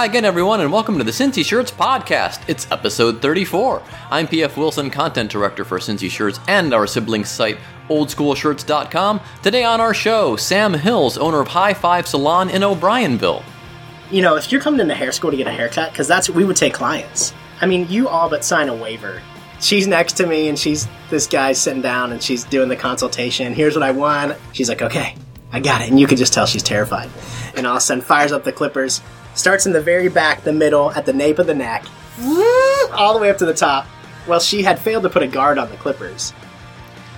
Hi again, everyone, and welcome to the Cincy Shirts podcast. It's episode 34. I'm PF Wilson, content director for Cincy Shirts and our sibling site, oldschoolshirts.com. Today on our show, Sam Hills, owner of High Five Salon in O'Bryonville. you know, if you're coming into hair school to get a haircut, because that's we would take clients. I mean, you all but sign a waiver. She's next to me, and she's this guy sitting down, and she's doing the consultation. Here's what I want. She's like, okay, I got it, and you can just tell she's terrified. And all of a sudden, fires up the clippers, starts in the very back, the middle, at the nape of the neck, all the way up to the top. Well, she had failed to put a guard on the clippers.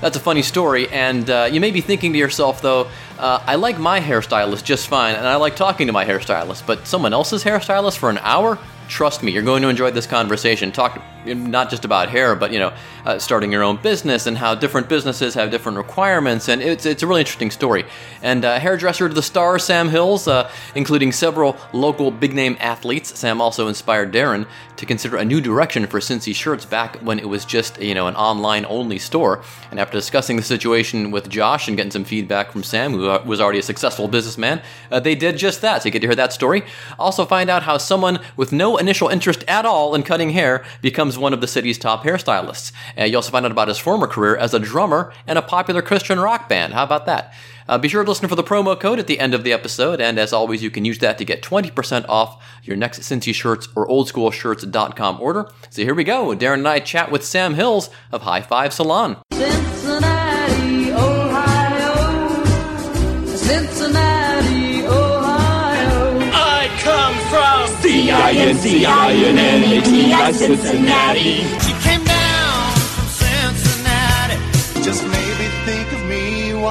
That's a funny story, and uh, you may be thinking to yourself, though, uh, I like my hairstylist just fine, and I like talking to my hairstylist, but someone else's hairstylist for an hour? Trust me, you're going to enjoy this conversation. Talk not just about hair, but you know, uh, starting your own business and how different businesses have different requirements, and it's it's a really interesting story. And uh, hairdresser to the stars, Sam Hills, uh, including several local big name athletes. Sam also inspired Darin to consider a new direction for Cincy Shirts back when it was just you know an online only store. And after discussing the situation with Josh and getting some feedback from Sam, who uh, was already a successful businessman, uh, they did just that. So you get to hear that story. Also find out how someone with no initial interest at all in cutting hair becomes one of the city's top hairstylists. Uh, you also find out about his former career as a drummer in a popular Christian rock band. How about that? Uh, be sure to listen for the promo code at the end of the episode, and as always, you can use that to get 20% off your next Cincy shirts or oldschoolshirts.com order. So here we go. Darin and I chat with Sam Hills of High Five Salon. Cincinnati, Ohio. Cincinnati, Ohio. I come from C-I-N-C-I-N-N-A-T-I, Cincinnati.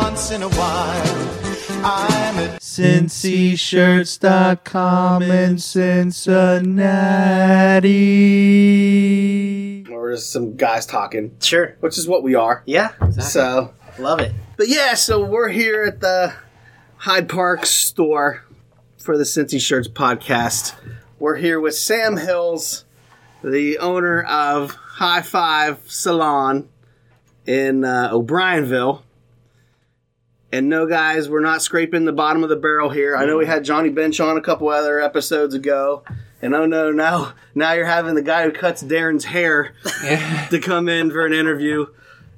Once in a while. I'm at cincyshirts.com in Cincinnati. or there's some guys talking, Sure. which is what we are. Yeah. So, Love it. but yeah, so we're here at the Hyde Park store for the Cincy Shirts podcast. We're here with Sam Hills, the owner of High Five Salon in uh, O'Bryonville. And no, guys, we're not scraping the bottom of the barrel here. I know we had Johnny Bench on a couple other episodes ago. And oh no, now now you're having the guy who cuts Darin's hair to come in for an interview.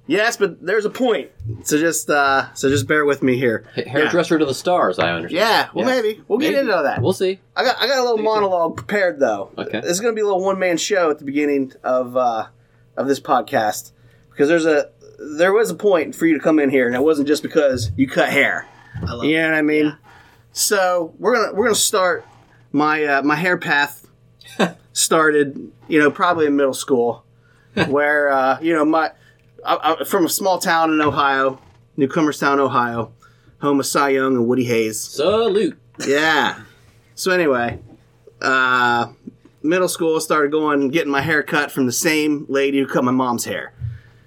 Yes, but there's a point. So just uh so just bear with me here. Hairdresser to the stars, I understand. Yeah, well maybe. We'll get Maybe. into that. We'll see. I got I got a little monologue prepared though. Okay. This is gonna be a little one man show at the beginning of uh of this podcast. Because there's a there was a point for you to come in here and it wasn't just because you cut hair. I love You know what I mean? Yeah. So we're gonna we're gonna start my uh, my hair path started you know probably in middle school where uh, you know my I, I, from a small town in Ohio, Newcomerstown, Ohio, home of Cy Young and Woody Hayes. Salute. Yeah. So anyway, uh, middle school started going getting my hair cut from the same lady who cut my mom's hair.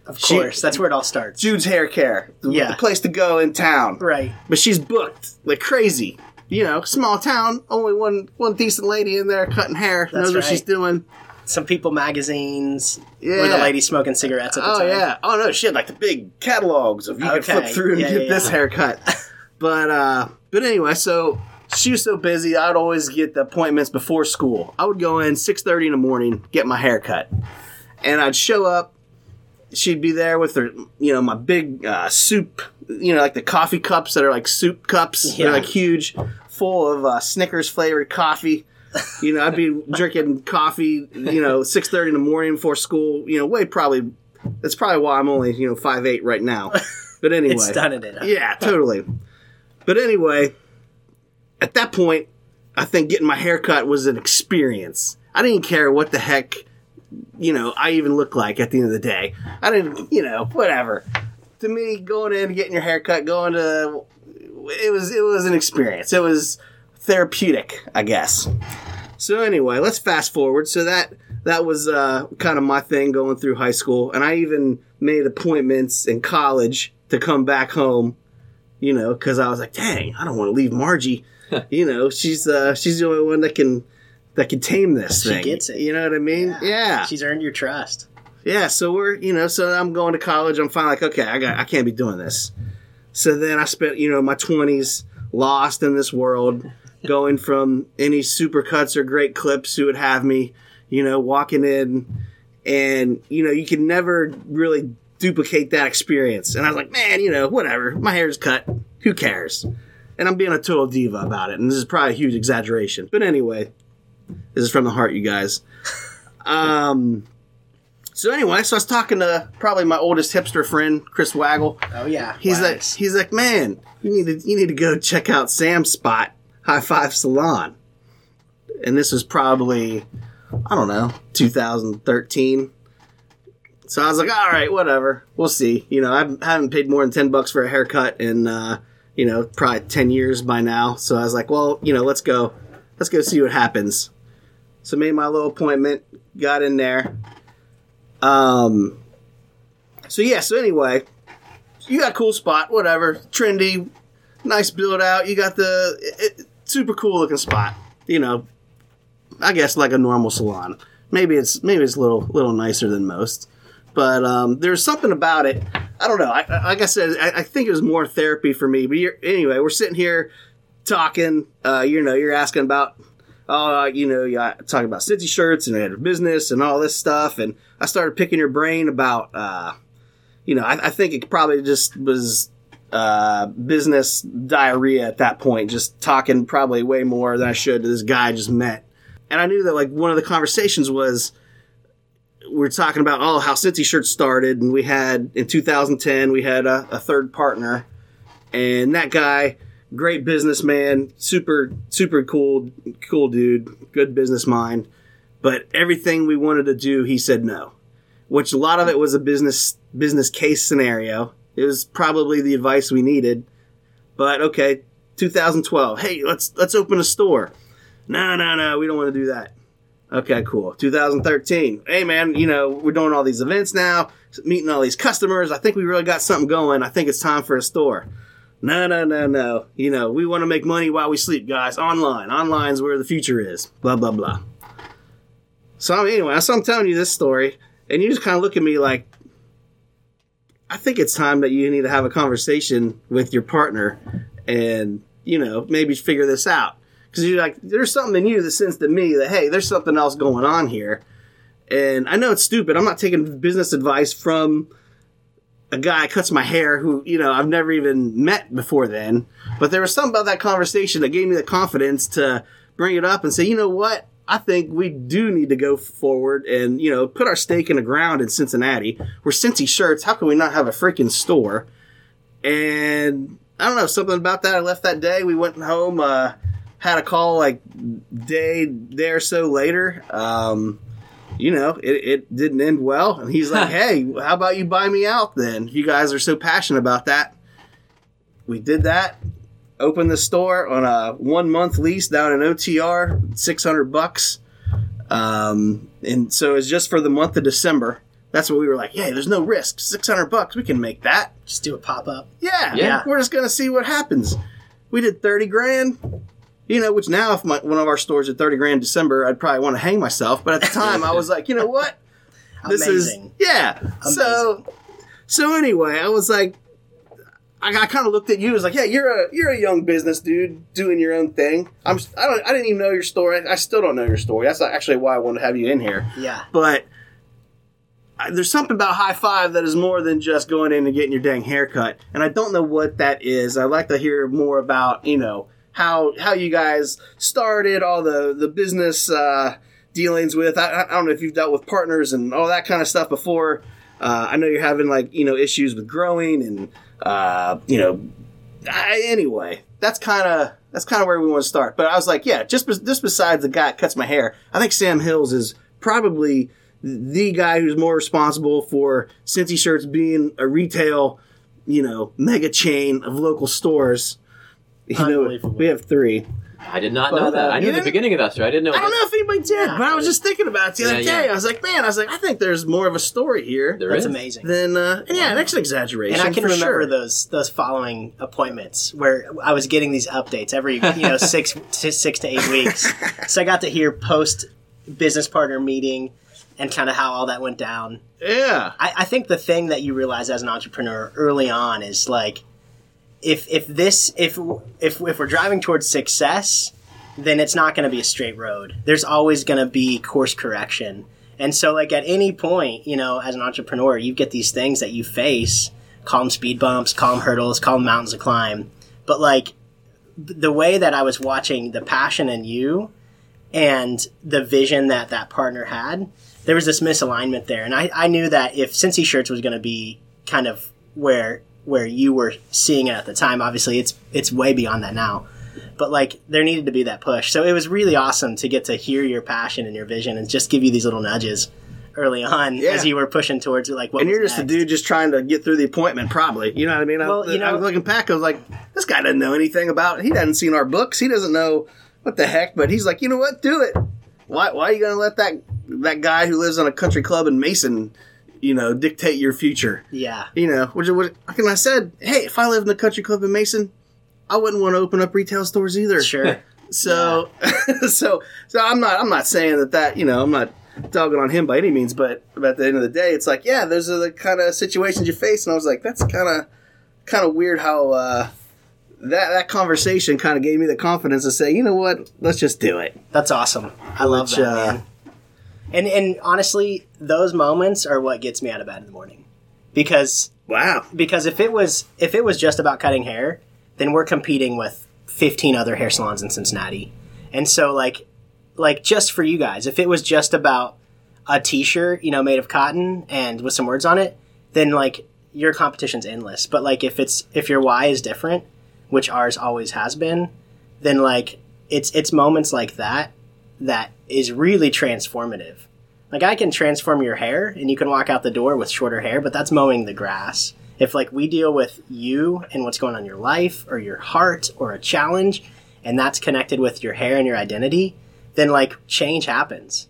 Of She- course. That's where it all starts. Jude's Hair Care, the, Yeah. the place to go in town. Right. But she's booked like crazy. You know, small town, only one one decent lady in there cutting hair. knows what she's doing. Some People magazines. Where the Yeah. lady smoking cigarettes at the Oh time. yeah. Oh no, she had like the big catalogs of you could flip through and Yeah, get yeah, this yeah. haircut. but uh but anyway, so she was so busy I'd always get the appointments before school. I would go in six thirty in the morning, get my hair cut. And I'd show up, she'd be there with her you know, my big uh, soup you know, like the coffee cups that are like soup cups. They're like huge, full of uh, Snickers flavored coffee. You know, I'd be drinking coffee, you know, six thirty in the morning before school. You know, way probably. That's probably why I'm only you know five eight right now. But anyway, It's done it. yeah, totally. But anyway, at that point, I think getting my hair cut was an experience. I didn't care what the heck, you know, I even look like at the end of the day. I didn't, you know, whatever. To me, going in, getting your hair cut, going to, it was it was an experience. It was therapeutic, I guess. So anyway, let's fast forward. So that that was uh, kind of my thing going through high school, and I even made appointments in college to come back home. You know, because I was like, dang, I don't want to leave Margie. you know, she's uh, she's the only one that can that can tame this thing. She thing. gets it. You know what I mean? Yeah. She's earned your trust. Yeah, so we're you know, so I'm going to college. I'm finally like, okay, I got, I can't be doing this. So then I spent you know my 20s lost in this world, going from any super cuts or great clips who would have me, you know, walking in, and you know you can never really duplicate that experience. And I was like, man, you know, whatever, my hair's cut, who cares? And I'm being a total diva about it, and this is probably a huge exaggeration, but anyway, this is from the heart, you guys. Um. So anyway, so I was talking to probably my oldest hipster friend, Chris Waggle. Oh yeah. He's like, he's like, man, you need to, you need to go check out Sam's spot, High Five Salon. And this was probably, I don't know, 2013. So I was like, all right, whatever, we'll see. You know, I haven't paid more than ten bucks for a haircut in, uh, you know, probably ten years by now. So I was like, well, you know, let's go, let's go see what happens. So made my little appointment, got in there. Um. So yeah. So anyway, you got a cool spot, whatever, trendy, nice build out. You got the it, it- super cool looking spot. You know, I guess like a normal salon. Maybe it's maybe it's a little little nicer than most, but um, there's something about it. I don't know. I, I- like I said, I, I think it was more therapy for me. But anyway, we're sitting here talking. Uh, you know, you're asking about oh, you know, yeah, talking about Cincy shirts and business and all this stuff. And I started picking your brain about, uh, you know, I, I think it probably just was uh, business diarrhea at that point, just talking probably way more than I should to this guy I just met. And I knew that, like, one of the conversations was we are talking about, oh, how Cincy shirts started. And we had, in 2010, we had a, a third partner. And that guy, great businessman, super super cool cool dude, good business mind. But everything we wanted to do, he said no. Which a lot of it was a business business case scenario. It was probably the advice we needed. But okay, 2012. Hey, let's let's open a store. No, no, no, we don't want to do that. Okay, cool. 2013. Hey, man, you know we're doing all these events now, meeting all these customers. I think we really got something going. I think it's time for a store. No, no, no, no. You know, we want to make money while we sleep, guys. Online. Online's where the future is. Blah, blah, blah. So, anyway, so I'm telling you this story, and you just kind of look at me like, I think it's time that you need to have a conversation with your partner and, you know, maybe figure this out. Because you're like, there's something in you that sends to me that, hey, there's something else going on here. And I know it's stupid. I'm not taking business advice from a guy cuts my hair who, you know, I've never even met before then. But there was something about that conversation that gave me the confidence to bring it up and say, you know what? I think we do need to go forward and, you know, put our stake in the ground in Cincinnati. We're Cincy shirts. How can we not have a freaking store? And I don't know, something about that. I left that day. We went home, uh, had a call like day, day or so later. Um, you know, it, it didn't end well. And he's like, hey, how about you buy me out then? You guys are so passionate about that. We did that. Opened the store on a one month lease down in OTR, 600 bucks. Um, and so it's just for the month of December. That's what we were like, yeah, there's no risk. 600 bucks, we can make that. Just do a pop up. Yeah, Yeah. We're just gonna see what happens. We did thirty grand. You know, which now if my, one of our stores did thirty grand in December, I'd probably want to hang myself. But at the time, I was like, you know what? This Amazing. is yeah. So so anyway, I was like, I, I kind of looked at you. I was like, yeah, you're a you're a young business dude doing your own thing. I'm I don't I didn't even know your story. I, I still don't know your story. That's actually why I wanted to have you in here. Yeah. But I- there's something about high five that is more than just going in and getting your dang haircut, and I don't know what that is. I'd like to hear more about you know how how you guys started, all the the business uh, dealings with. I, I don't know if you've dealt with partners and all that kind of stuff before. Uh, I know you're having like you know issues with growing and uh, you know. I, anyway, that's kind of that's kind of where we want to start. But I was like, yeah, just just besides the guy that cuts my hair, I think Sam Hills is probably the guy who's more responsible for Cincy Shirts being a retail, you know, mega chain of local stores. You know, Unbelievable. we have three. I did not But, know that. uh, I knew you the didn't- beginning of that story. I didn't know. I don't know if anybody did, but I was just thinking about it the other Yeah, day. yeah. I was like, man, I was like, I think there's more of a story here There That's is. amazing. than, uh, yeah, that's an exaggeration. And I can for remember sure. those those following appointments where I was getting these updates every you know six to six to eight weeks. So I got to hear post business partner meeting and kind of how all that went down. Yeah. I, I think the thing that you realize as an entrepreneur early on is like if if this if if if we're driving towards success, then it's not going to be a straight road. There's always going to be course correction. And so like at any point, you know, as an entrepreneur, you get these things that you face, call them speed bumps, call them hurdles, call them mountains to climb. But like the way that I was watching the passion in you and the vision that that partner had, there was this misalignment there. And I, I knew that if Cincy Shirts was going to be kind of where where you were seeing it at the time, obviously it's it's way beyond that now. But like there needed to be that push. So it was really awesome to get to hear your passion and your vision and just give you these little nudges early on Yeah. as you were pushing towards like what And you're just a dude just trying to get through the appointment, probably. You know what I mean? I, Well, you I know- was looking back, I was like, this guy doesn't know anything about He hasn't seen our books. He doesn't know what the heck, but he's like, you know what? Do it. Why, why are you going to let that, that guy who lives on a country club in Mason, you know, dictate your future? Yeah. You know, which, which and I said, hey, if I lived in a country club in Mason, I wouldn't want to open up retail stores either. Sure. So, so, so I'm not, I'm not saying that that, you know, I'm not dogging on him by any means, but, at the end of the day, it's like, yeah, those are the kind of situations you face. And I was like, that's kind of, kind of weird how, uh, that, that conversation kind of gave me the confidence to say, you know what, let's just do it. That's awesome. I love Which, that, uh, man. And and honestly, those moments are what gets me out of bed in the morning. Because Wow. because if it was if it was just about cutting hair, then we're competing with 15 other hair salons in Cincinnati. And so like like just for you guys, if it was just about a t-shirt, you know, made of cotton and with some words on it, then like your competition's endless. But like if it's if your why is different, which ours always has been, then like it's it's moments like that that is really transformative. Like I can transform your hair and you can walk out the door with shorter hair, but that's mowing the grass. If like we deal with you and what's going on in your life or your heart or a challenge and that's connected with your hair and your identity, then like change happens.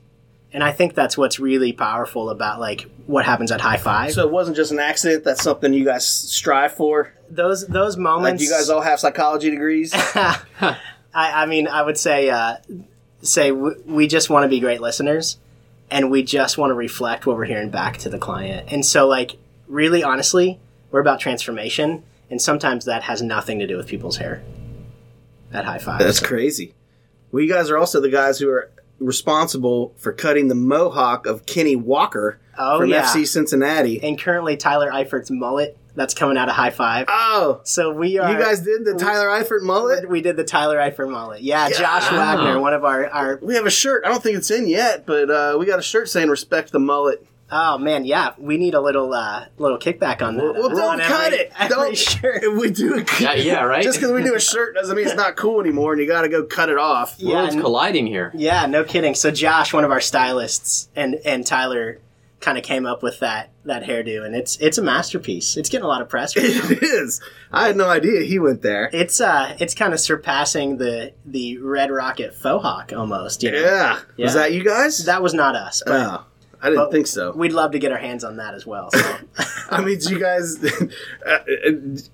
And I think that's what's really powerful about like what happens at high five. So it wasn't just an accident. That's something you guys strive for. those those Like moments you guys all have psychology degrees. I, I mean, I would say uh, say w- we just want to be great listeners, and we just want to reflect what we're hearing back to the client. And so, like, really, honestly, we're about transformation, and sometimes that has nothing to do with people's hair. At high five, That's crazy. Well, you guys are also the guys who are responsible for cutting the mohawk of Kenney Walker Oh, from yeah. FC Cincinnati. and currently Tyler Eifert's mullet that's coming out of high five. oh, So we are. you guys did the Tyler Eifert mullet? We did the Tyler Eifert mullet. Yeah, Josh Wagner, one of our, our. We have a shirt. I don't think it's in yet, but uh, we got a shirt saying "Respect the mullet." Oh man, yeah, we need a little uh, little kickback on that. Well, don't On cut every- it. Every Don't. shirt. If we do a Yeah, yeah, right. Just because we do a shirt doesn't mean it's not cool anymore, and you got to go cut it off. Yeah, Worlds colliding here. Yeah, no kidding. So Josh, one of our stylists, and and Tyler kind of came up with that that hairdo, and it's it's a masterpiece. It's getting a lot of press. Right now. It is. I had no idea he went there. It's uh, it's kind of surpassing the the Red Rocket faux hawk almost. You know? Yeah. Yeah. Was that you guys? that was not us, but oh, I didn't think so. We'd love to get our hands on that as well. So. I mean, do you guys uh,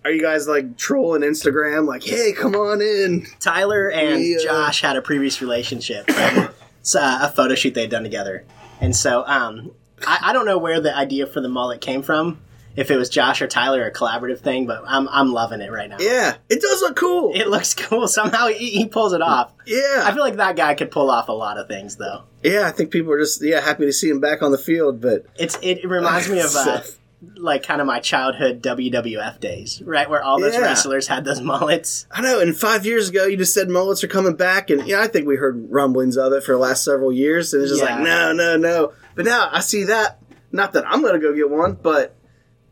are you guys like trolling Instagram? Like, hey, come on in. Tyler and Yeah. Josh had a previous relationship, it's, uh, a photo shoot they'd done together, and so um, I, I don't know where the idea for the mullet came from. If it was Josh or Tyler, a collaborative thing, but I'm I'm loving it right now. Yeah, it does look cool. It looks cool. Somehow he, he pulls it off. yeah, I feel like that guy could pull off a lot of things, though. yeah. I think people are just yeah happy to see him back on the field, but It's it, reminds me of uh, like kind of my childhood WWF days, right, where all those Yeah. wrestlers had those mullets. I know. And five years ago, you just said mullets are coming back, and yeah, I think we heard rumblings of it for the last several years, and it's just Yeah. like no, no, no. But now I see that. Not that I'm gonna go get one, but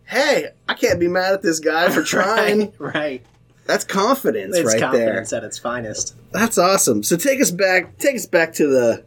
hey, I can't be mad at this guy for trying. right, right. That's confidence It's right confidence there. at its finest. That's awesome. So take us back. Take us back to the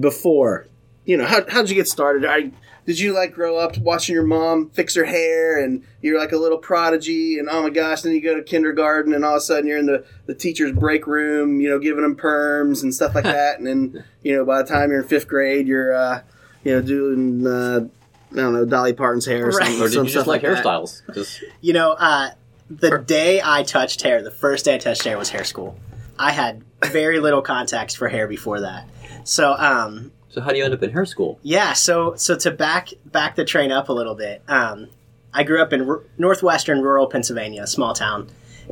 before you know, how how'd you get started? I did you like grow up watching your mom fix her hair and you're like a little prodigy and oh my gosh, then you go to kindergarten and all of a sudden you're in the, the teacher's break room, you know, giving them perms and stuff like that. And then, you know, by the time you're in fifth grade, you're, uh, you know, doing, uh, I don't know, Dolly Parton's hair or Right. something. Or did some you just stuff like hairstyles? Just You know, uh, the day I touched hair, the first day I touched hair was hair school. I had very little context for hair before that. So, um, so how do you end up in her school? yeah, so so to back back the train up a little bit, um, I grew up in r- northwestern rural Pennsylvania, a small town,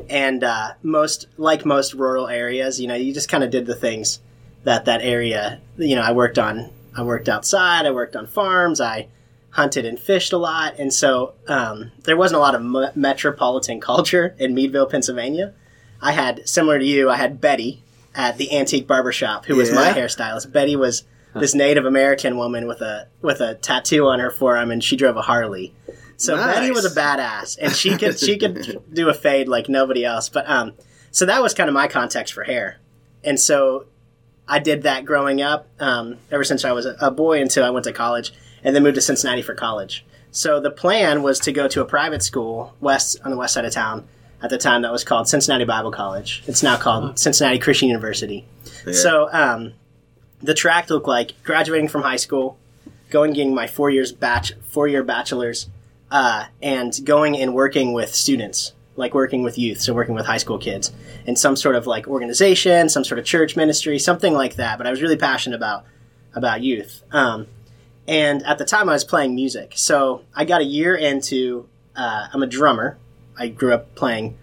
and uh, most like most rural areas, you know, you just kind of did the things that that area. You know, I worked on, I worked outside, I worked on farms, I hunted and fished a lot, and so um, there wasn't a lot of m- metropolitan culture in Meadville, Pennsylvania. I had similar to you, I had Betty at the antique barber shop, who was my hairstylist. Betty was this Native American woman with a with a tattoo on her forearm, and she drove a Harley. So Nice. Betty was a badass, and she could she could do a fade like nobody else. But um, so that was kind of my context for hair, and so I did that growing up, um, ever since I was a, a boy until I went to college, and then moved to Cincinnati for college. So the plan was to go to a private school west on the west side of town. At the time, that was called Cincinnati Bible College. It's now called Cincinnati Christian University. So um, the track looked like graduating from high school, going getting my four years batch four year bachelor's, uh, and going and working with students, like working with youth, so working with high school kids in some sort of like organization, some sort of church ministry, something like that. But I was really passionate about about youth. Um, and at the time, I was playing music, so I got a year into. Uh, I'm a drummer. I grew up playing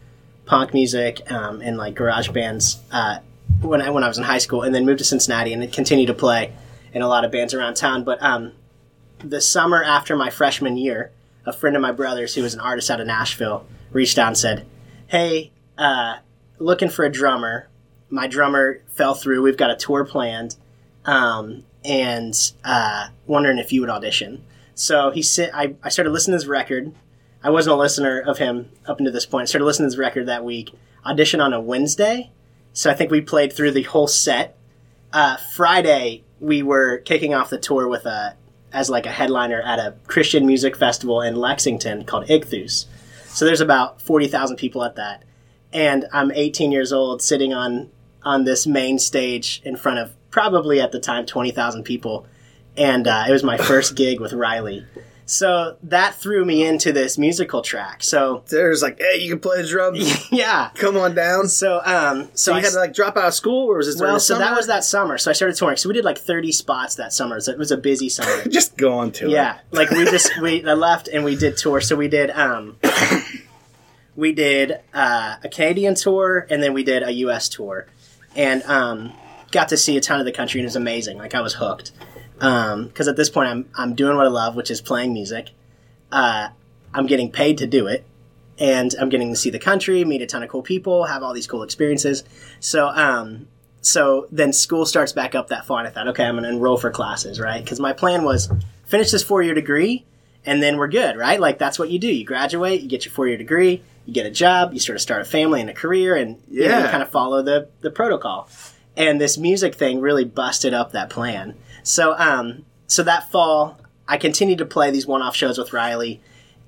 punk music um, and like garage bands uh, when I when I was in high school, and then moved to Cincinnati and continued to play in a lot of bands around town. But um, the summer after my freshman year, a friend of my brother's who was an artist out of Nashville reached out and said, "Hey, uh, looking for a drummer. My drummer fell through. We've got a tour planned, um, and uh, wondering if you would audition." So he said, I, I started listening to his record. I wasn't a listener of him up until this point. I started listening to his record that week. Audition on a Wednesday. So I think we played through the whole set. Uh, Friday, we were kicking off the tour with a as like a headliner at a Christian music festival in Lexington called Ichthus. So there's about forty thousand people at that, and I'm 18 years old, sitting on on this main stage in front of probably at the time twenty thousand people, and uh, it was my first gig with Riley. So that threw me into this musical track. So There's like, hey, you can play the drums. yeah. Come on down. So, So um, so, you I had to like drop out of school, or was this well, so that was that summer. So I started touring. So we did like 30 spots that summer. So it was a busy summer. Just go on to it. Yeah, like we just we I left and we did tour. So we did um we did uh, a Canadian tour and then we did a U.S. tour, and um got to see a ton of the country and it was amazing. Like I was hooked because at this point I'm I'm doing what I love, which is playing music. Uh, I'm getting paid to do it. And I'm getting to see the country, meet a ton of cool people, have all these cool experiences. So, um, so then school starts back up that fall, and I thought, okay, I'm going to enroll for classes, right? Because my plan was finish this four year degree, and then we're good, right? Like that's what you do. You graduate, you get your four year degree, you get a job, you sort of start a family and a career, and you, know, you Yeah. kind of follow the the protocol. And this music thing really busted up that plan. So, um, so that fall, I continued to play these one off shows with Riley.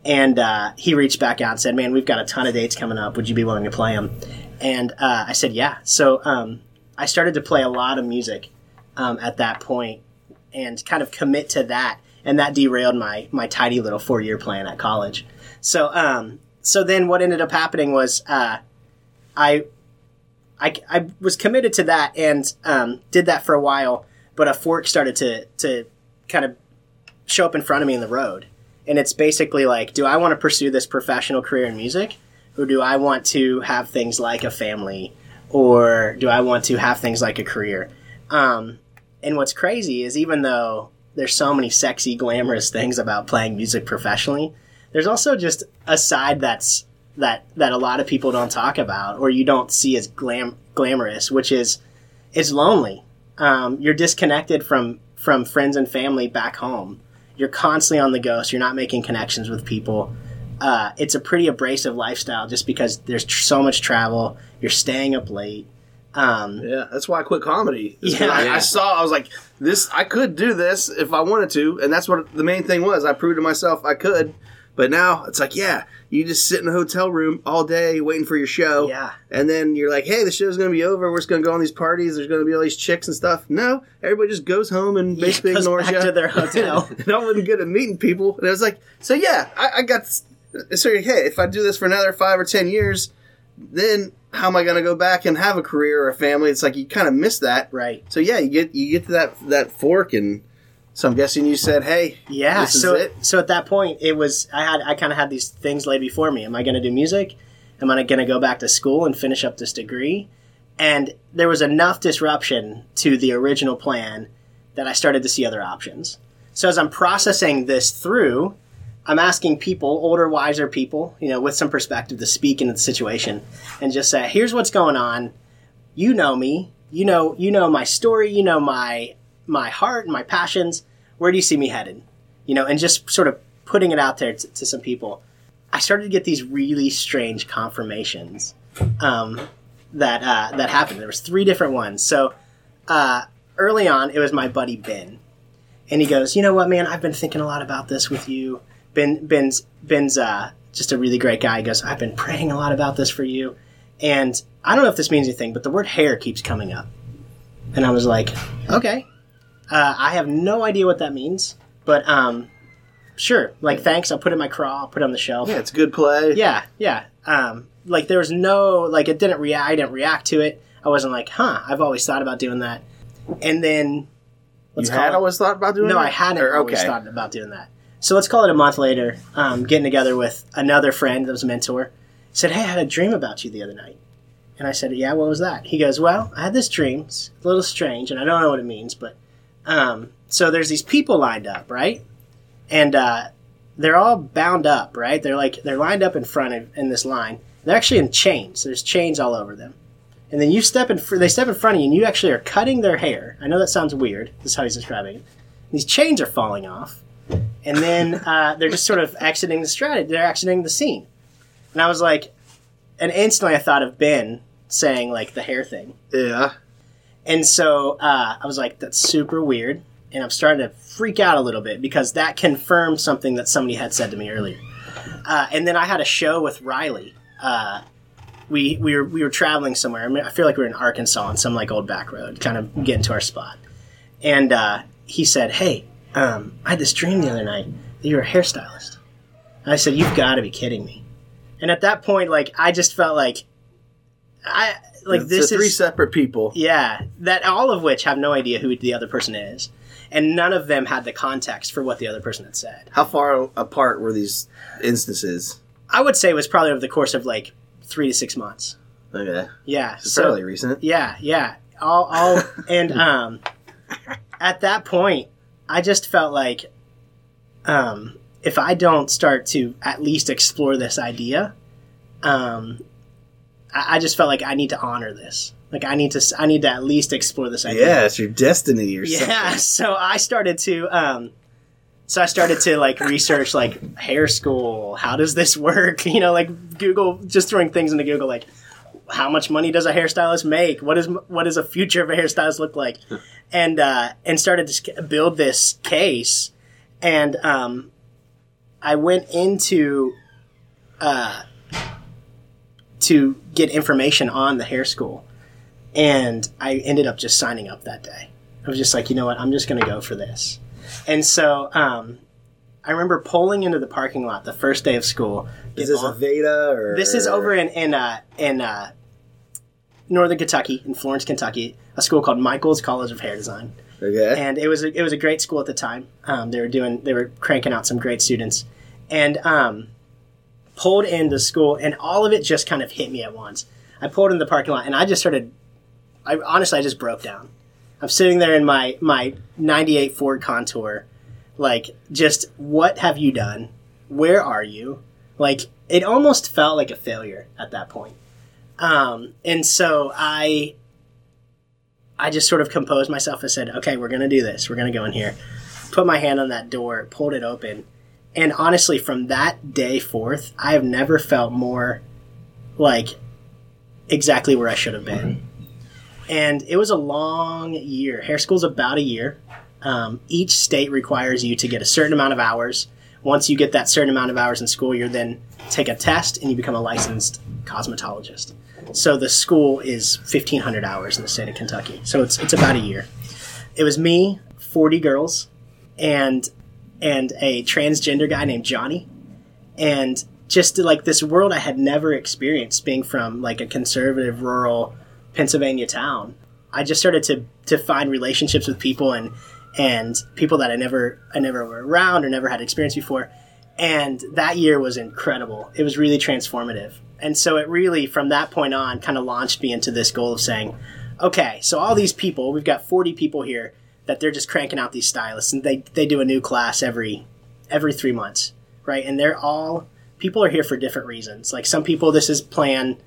And uh, he reached back out and said, "Man, we've got a ton of dates coming up. Would you be willing to play them?" And uh, I said, "Yeah." So um, I started to play a lot of music um, at that point, and kind of commit to that. And that derailed my my tidy little four year plan at college. So um, so then what ended up happening was uh, I, I I was committed to that and um, did that for a while, but a fork started to to kind of show up in front of me in the road. And it's basically like do i want to pursue this professional career in music or do i want to have things like a family or do i want to have things like a career? Um, and what's crazy is even though there's so many sexy glamorous things about playing music professionally there's also just a side that's that that a lot of people don't talk about or you don't see as glam glamorous which is it's lonely um, you're disconnected from from friends and family back home you're constantly on the go, so you're not making connections with people. Uh, it's a pretty abrasive lifestyle just because there's tr- so much travel. You're staying up late. Um, Yeah, that's why I quit comedy. Yeah. I, Yeah. I saw, I was like, this, I could do this if I wanted to, and that's what the main thing was. I proved to myself I could. But now it's like, yeah, you just sit in a hotel room all day waiting for your show. Yeah. And then you're like, hey, the show's going to be over. We're just going to go on these parties. There's going to be all these chicks and stuff. No, everybody just goes home and basically goes ignores back you. to their hotel. and I wasn't good at meeting people. And I was like, so yeah, I, I got, so hey, if I do this for another five or 10 years, then how am I going to go back and have a career or a family? It's like you kind of miss that. right. So yeah, you get you get to that that fork, and so I'm guessing you said, "Hey, Yeah. this is so it." so at that point, it was I had I kind of had these things laid before me. Am I going to do music? Am I going to go back to school and finish up this degree? And there was enough disruption to the original plan that I started to see other options. So as I'm processing this through, I'm asking people, older, wiser people, you know, with some perspective to speak into the situation and just say, here's what's going on. You know me. You know, you know my story. You know my my heart and my passions. Where do you see me headed? You know, and just sort of putting it out there to, to some people. I started to get these really strange confirmations um, that uh, that happened. There was three different ones. So uh, early on, it was my buddy Ben, and he goes, "You know what, man? I've been thinking a lot about this with you. Ben Ben's Ben's uh, just a really great guy. He goes, I've been praying a lot about this for you, and I don't know if this means anything, but the word hair keeps coming up, and I was like, okay, uh, I have no idea what that means, but um, sure, like thanks. I'll put it in my craw. I'll put it on the shelf. yeah, it's good play. Yeah, yeah. Um, like there was no like it didn't react. I didn't react to it. I wasn't like, huh. I've always thought about doing that. And then you let's had call it- always thought about doing that. no, that? I hadn't Or- always thought about doing that. So let's call it a month later. Um, getting together with another friend that was a mentor. Said, hey, I had a dream about you the other night. And I said, yeah, what was that? He goes, well, I had this dream. It's a little strange, and I don't know what it means, but um, so there's these people lined up, right? And uh, they're all bound up, right? They're like they're lined up in front of in this line. They're actually in chains. There's chains all over them. And then you step in. fr- They step in front of you, and you actually are cutting their hair. I know that sounds weird. This is how he's describing it. These chains are falling off, and then uh, they're just sort of exiting the strategy. They're exiting the scene. And I was like, and instantly I thought of Ben saying like the hair thing. Yeah. And so uh, I was like, that's super weird. And I'm starting to freak out a little bit because that confirmed something that somebody had said to me earlier. Uh, and then I had a show with Riley. Uh, we, we, were, we were traveling somewhere. I, mean, I feel like we were in Arkansas on some like old back road, kind of getting to our spot. And uh, he said, Hey, um, I had this dream the other night that you were a hairstylist. And I said, You've got to be kidding me. And at that point, like, I just felt like, I like It's this three is separate people. yeah, that all of which have no idea who the other person is, and none of them had the context for what the other person had said. How far apart were these instances? I would say it was probably over the course of like three to six months. Okay. Yeah, It's so fairly recent. yeah, yeah, all, all, and um, at that point, I just felt like, um, if I don't start to at least explore this idea, um, I, I just felt like I need to honor this. Like I need to, I need to at least explore this idea. Yeah, it's your destiny or something. Yeah, so I started to um so I started to like research like hair school, how does this work? You know, like Google just throwing things into Google like how much money does a hairstylist make? What is what does a future of a hairstylist look like? And uh and started to build this case and um I went into uh to get information on the hair school and I ended up just signing up that day. I was just like, you know what, I'm just going to go for this. And so um, I remember pulling into the parking lot the first day of school. Is this Aveda or This is over in in uh, in uh, northern Kentucky, in Florence, Kentucky, a school called Michael's College of Hair Design, Okay. and it was a, it was a great school at the time. Um, they were doing they were cranking out some great students, and um, pulled into school, and all of it just kind of hit me at once. I pulled in the parking lot, and I just started. I honestly, I just broke down. I'm sitting there in my my '98 Ford Contour, like, just what have you done? Where are you? Like, it almost felt like a failure at that point. Um, and so I, I just sort of composed myself and said, "Okay, we're gonna do this. We're gonna go in here." Put my hand on that door, pulled it open, and honestly, from that day forth, I have never felt more like exactly where I should have been. and it was a long year. Hair school's about a year. Um, each state requires you to get a certain amount of hours. Once you get that certain amount of hours in school, you then take a test and you become a licensed cosmetologist. So the school is 1,500 hours in the state of Kentucky. So it's it's about a year. It was me, 40 girls, and and a transgender guy named Johnny, and just like this world I had never experienced being from like a conservative rural Pennsylvania town. I just started to to find relationships with people and and people that I never I never were around or never had experience before. And that year was incredible. It was really transformative. And so it really from that point on kind of launched me into this goal of saying, okay, so all these people, we've got 40 people here that they're just cranking out these stylists and they they do a new class every every 3 months, right? And they're all people are here for different reasons. Like some people this is plan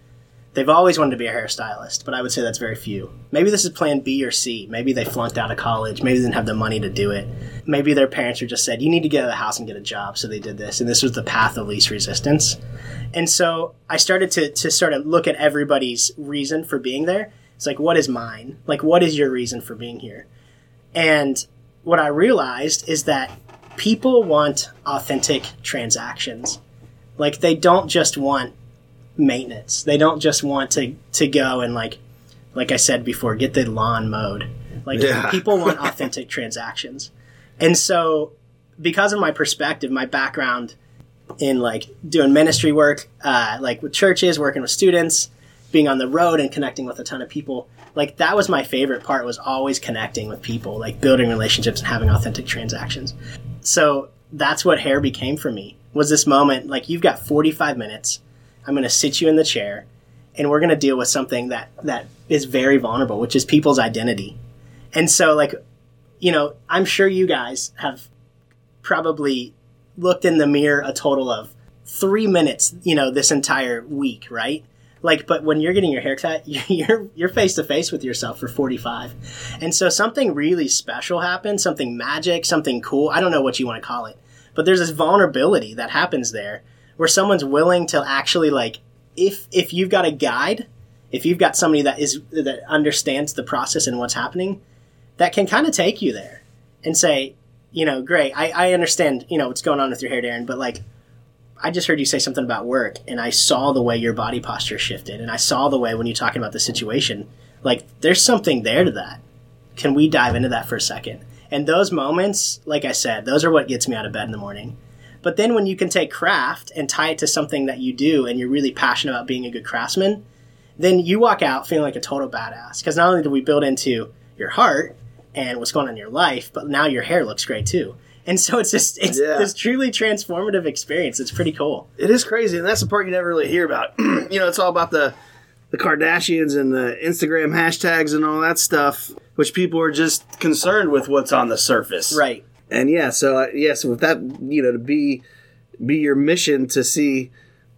They've always wanted to be a hairstylist, but I would say that's very few. Maybe this is plan B or C. Maybe they flunked out of college. Maybe they didn't have the money to do it. Maybe their parents are just said, you need to get out of the house and get a job. So they did this. And this was the path of least resistance. And so I started to, to sort of look at everybody's reason for being there. It's like, what is mine? Like, what is your reason for being here? And what I realized is that people want authentic transactions. Like, they don't just want maintenance. They don't just want to to go and like like I said before, get the lawn mowed. Like Yeah. people want authentic transactions. And so because of my perspective, my background in like doing ministry work, uh, like with churches, working with students, being on the road and connecting with a ton of people, like that was my favorite part was always connecting with people, like building relationships and having authentic transactions. So that's what hair became for me. Was this moment like you've got 45 minutes. I'm going to sit you in the chair and we're going to deal with something that that is very vulnerable, which is people's identity. And so like you know, I'm sure you guys have probably looked in the mirror a total of 3 minutes, you know, this entire week, right? Like but when you're getting your haircut, you're you're face to face with yourself for 45. And so something really special happens, something magic, something cool. I don't know what you want to call it. But there's this vulnerability that happens there where someone's willing to actually like if if you've got a guide, if you've got somebody that is that understands the process and what's happening, that can kind of take you there and say, you know, great, I, I understand, you know, what's going on with your hair, Darin, but like I just heard you say something about work and I saw the way your body posture shifted and I saw the way when you're talking about the situation, like there's something there to that. Can we dive into that for a second? And those moments, like I said, those are what gets me out of bed in the morning. But then when you can take craft and tie it to something that you do and you're really passionate about being a good craftsman, then you walk out feeling like a total badass. Because not only do we build into your heart and what's going on in your life, but now your hair looks great too. And so it's just it's Yeah. this truly transformative experience. It's pretty cool. It is crazy, and that's the part you never really hear about. you know, it's all about the the Kardashians and the Instagram hashtags and all that stuff, which people are just concerned with what's on the surface. Right. And yeah, so uh, yeah, so with that, you know, to be be your mission to see,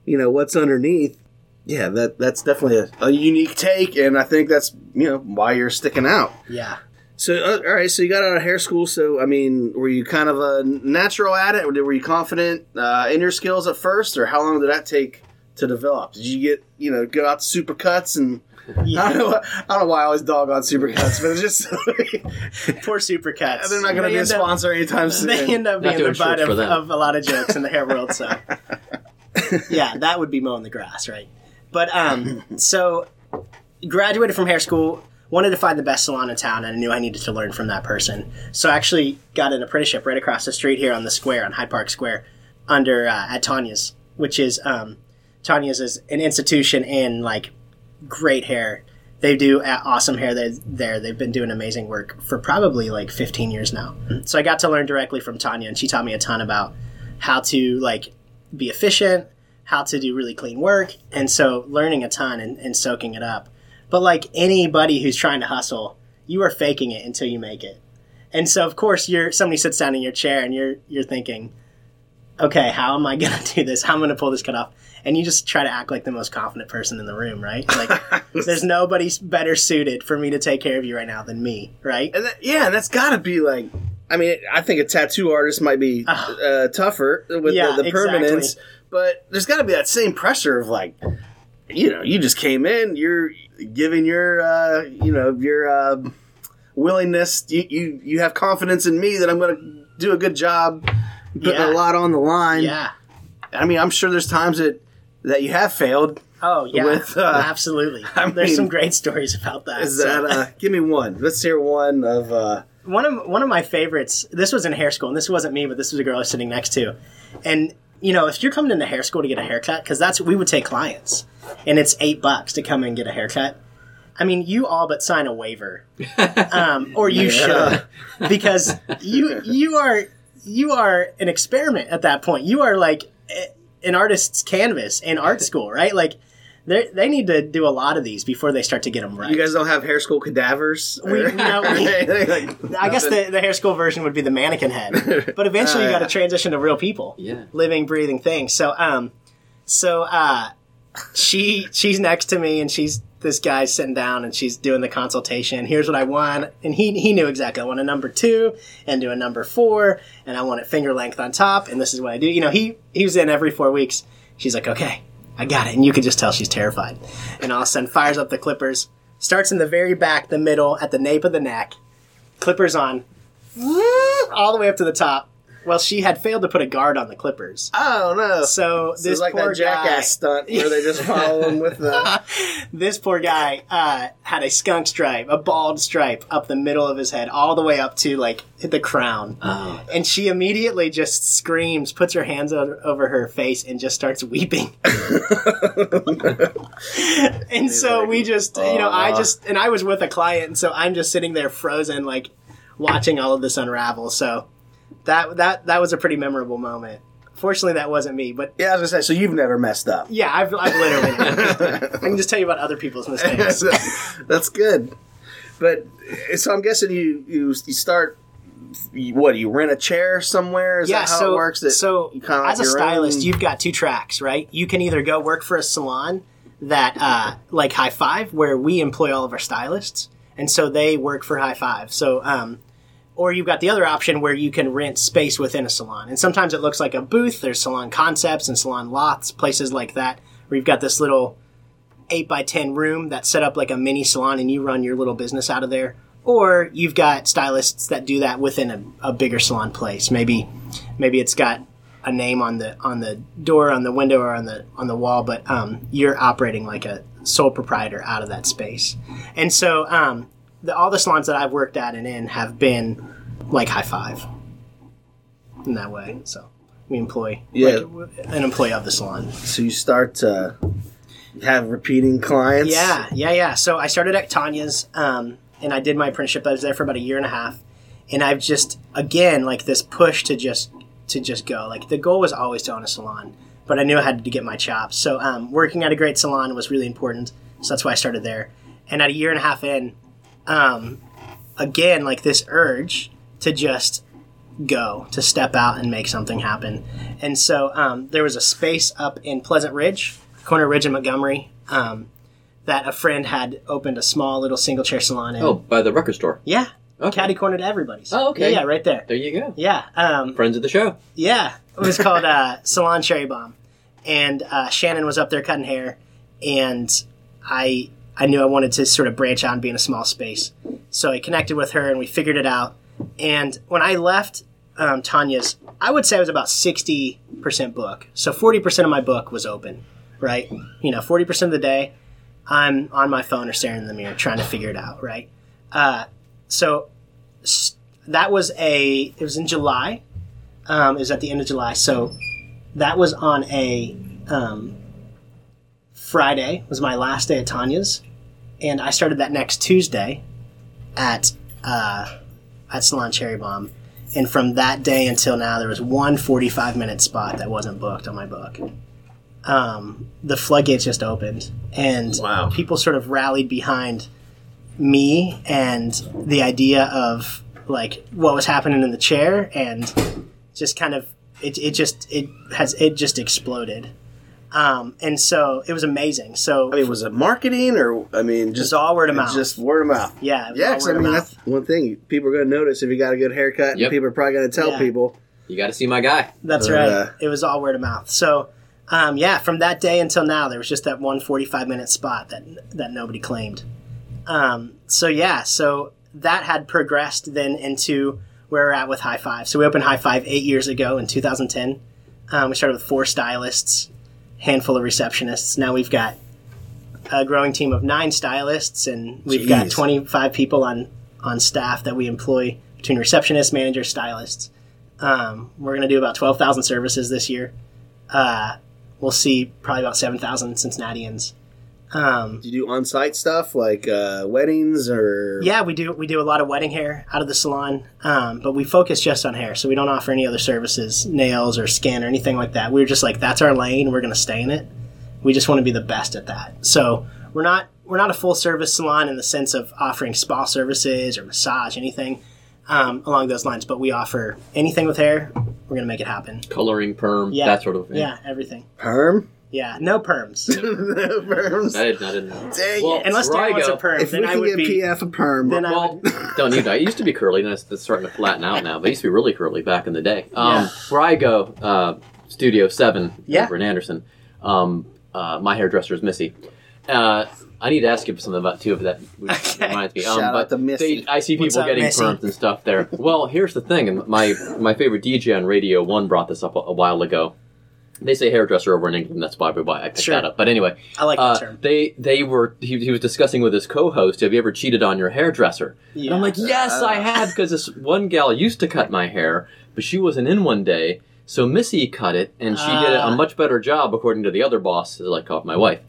you know, what's underneath. Yeah, that that's definitely a, a unique take, and I think that's you know why you're sticking out. Yeah. So, uh, all right, so you got out of hair school. So, I mean, were you kind of a natural at it, or were you confident uh, in your skills at first, or how long did that take to develop? Did you get, you know, go out to supercuts and I don't know, I don't know why I always dog on supercuts, but it's just Poor supercuts. they're not going to be a end up- sponsor anytime soon. They end up Not being the butt of, of a lot of jokes in the hair world. So, yeah, that would be mowing the grass, right? But um, so graduated from hair school, wanted to find the best salon in town, and I knew I needed to learn from that person. So I actually got an apprenticeship right across the street here on the square on Hyde Park Square, under uh, at Tanya's, which is um, Tanya's is an institution in like great hair. They do awesome hair there. there. They've been doing amazing work for probably like 15 years now. So I got to learn directly from Tanya, and she taught me a ton about how to like be efficient, how to do really clean work, and so learning a ton and, and soaking it up. But like anybody who's trying to hustle, you are faking it until you make it. And so of course you're somebody sits down in your chair and you're you're thinking, okay, how am I gonna do this? How am I gonna pull this cut off? And you just try to act like the most confident person in the room, right? Like there's nobody better suited for me to take care of you right now than me, right? And that, yeah, and that's got to be like. I mean, I think a tattoo artist might be uh, tougher with Yeah, the, the exactly. permanence, but there's got to be that same pressure of like, you know, you just came in. You're giving your, uh, you know, your uh, willingness. You, you you have confidence in me that I'm going to do a good job, putting Yeah. a lot on the line. Yeah. I mean, I'm sure there's times that that you have failed. Oh yeah, With, uh, absolutely. I There's mean, some great stories about that. Is So- that? Uh, give me one. Let's hear one of. Uh, one of one of my favorites. This was in hair school, and this wasn't me, but this was a girl I was sitting next to. And you know, if you're coming into hair school to get a haircut, because that's we would take clients, and it's eight bucks to come and get a haircut. I mean, you all but sign a waiver, um, or you should, because you you are you are an experiment at that point. You are like eh, an artist's canvas in art school, right? Like. They they need to do a lot of these before they start to get them right. you guys don't have hair school cadavers. We- Or- no, we- Like, I guess the, the hair school version would be the mannequin head, but eventually you got to transition to real people, Yeah. living, breathing things. So, um, so uh, she she's next to me and she's this guy's sitting down and she's doing the consultation. Here's what I want, and he he knew exactly. I want a number two and do a number four, and I want it finger length on top, and this is what I do. You know, he he was in every four weeks. She's like, okay, I got it, and you can just tell she's terrified. And all of a sudden, fires up the clippers. Starts in the very back, the middle, at the nape of the neck. Clippers on, all the way up to the top. Well, she had failed to put a guard on the clippers. Oh no! So This this like poor that jackass guy, stunt where they just follow him with the. this poor guy uh, had a skunk stripe, a bald stripe up the middle of his head, all the way up to like the crown. Oh. And she immediately just screams, puts her hands o- over her face, and just starts weeping. and so we just, you know, I just, and I was with a client, and so I'm just sitting there frozen, like watching all of this unravel. So that that that was a pretty memorable moment. Fortunately, that wasn't me, but Yeah, I was gonna say. So you've never messed up. yeah, I've, I've literally. I can just tell you about other people's mistakes. That's good. But so I'm guessing you you you start. you- What do you rent a chair somewhere? Is yeah, that how so it works? That so you kinda as a like your stylist, own- you've got two tracks, right? You can either go work for a salon that, uh, like High Five, where we employ all of our stylists, and so they work for High Five. So, um, or you've got the other option where you can rent space within a salon, and sometimes it looks like a booth. There's salon concepts and Salon Lofts, places like that, where you've got this little eight by ten room that's set up like a mini salon, and you run your little business out of there. Or you've got stylists that do that within a, a bigger salon place. Maybe, maybe it's got a name on the on the door, on the window, or on the on the wall, but um, you're operating like a sole proprietor out of that space. And so, um, the, all the salons that I've worked at and in have been like high five in that way. So we employ Yeah. like, an employee of the salon. So you start to have repeating clients. Yeah, yeah, yeah. So I started at Tanya's, um, and I did my apprenticeship. I was there for about a year and a half, and I've just again like this push to just to just go. Like the goal was always to own a salon, but I knew I had to get my chops. So um, working at a great salon was really important. So that's why I started there. And at a year and a half in, um, again like this urge to just go to step out and make something happen. And so um, there was a space up in Pleasant Ridge, Corner Ridge in Montgomery, um, that a friend had opened a small little single chair salon in. Oh, by the record store. yeah, Okay. caddy corner to everybody's. Oh, okay. Yeah, yeah, right there. There you go. Yeah, um, Friends of the show. yeah. It was called uh, Salon Cherry Bomb, and uh, Shannon was up there cutting hair, and I I knew I wanted to sort of branch out and be in a small space, so I connected with her and we figured it out. And when I left um, Tanya's, I would say I was about sixty percent book, so forty percent of my book was open, right? You know, forty percent of the day, I'm on my phone or staring in the mirror trying to figure it out, right? Uh, so that was a it was in July um, it was at the end of July. So that was on a um, Friday. Was my last day at Tanya's, and I started that next Tuesday at uh, at Salon Cherry Bomb. And from that day until now, there was one 45 minute spot that wasn't booked on my book. Um, the floodgates just opened, and Wow. people sort of rallied behind me and the idea of like what was happening in the chair and just kind of it, it just it has it just exploded um, and so it was amazing so I mean, was it marketing or I mean, just all word of mouth Just word of mouth. yeah it was Yeah, all 'cause word I of mean mouth. that's one thing people are going to notice if you got a good haircut. Yep. And people are probably going to tell Yeah. people. You got to see my guy. that's Uh, right it was all word of mouth so Um, yeah, from that day until now, there was just that one 45 minute spot that that nobody claimed. Um, so yeah, so that had progressed then into where we're at with High Five. So we opened High Five eight years ago in 2010. Um, we started with four stylists, handful of receptionists. Now we've got a growing team of nine stylists, and we've got 25 people on on staff that we employ between receptionists, managers, stylists. Um, we're going to do about 12,000 services this year. Uh, we'll see probably about 7,000 Cincinnatians. Um, Do you do on-site stuff like uh, weddings or? yeah, we do. We do a lot of wedding hair out of the salon, um, but we focus just on hair, so we don't offer any other services, nails or skin or anything like that. We're just like that's our lane. We're going to stay in it. We just want to be the best at that. So we're not we're not a full service salon in the sense of offering spa services or massage anything um, along those lines, but we offer anything with hair. We're going to make it happen. Coloring, perm, Yeah, that sort of thing. Yeah, everything. Perm? Yeah, no perms. No perms? I didn't, know. Dang Well, it. Unless where I Dan wants go- a perm, If we I can would get be. PF a perm, Then I Well, would. don't need that. It used to be curly, and it's, it's starting to flatten out now. But it used to be really curly back in the day. Um, Yeah. Where I go, uh, Studio Seven Yeah. over in Anderson. Um, uh, my hairdresser is Missy. Uh, I need to ask you something about two of that Okay. reminds me. Shout Um, out but to Missy. they- I see people up, getting Missy? perms and stuff there. well, here's the thing, and my my favorite DJ on Radio One brought this up a, a while ago. They say hairdresser over in England. That's probably why I picked Sure. that up. But anyway, I like uh, that term. they they were he, he was discussing with his co-host. Have you ever cheated on your hairdresser? And I'm like, yes, I had because this one gal used to cut my hair, but she wasn't in one day, so Missy cut it, and she did a Ah. much better job according to the other boss, like uh, my wife.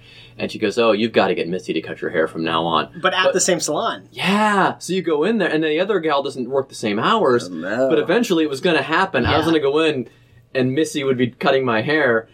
And she goes, "Oh, you've got to get Missy to cut your hair from now on." But at the same salon. Yeah, so you go in there, and the other gal doesn't work the same hours, Oh, no. but eventually it was going to happen. I was going to go in, and Missy would be cutting my hair.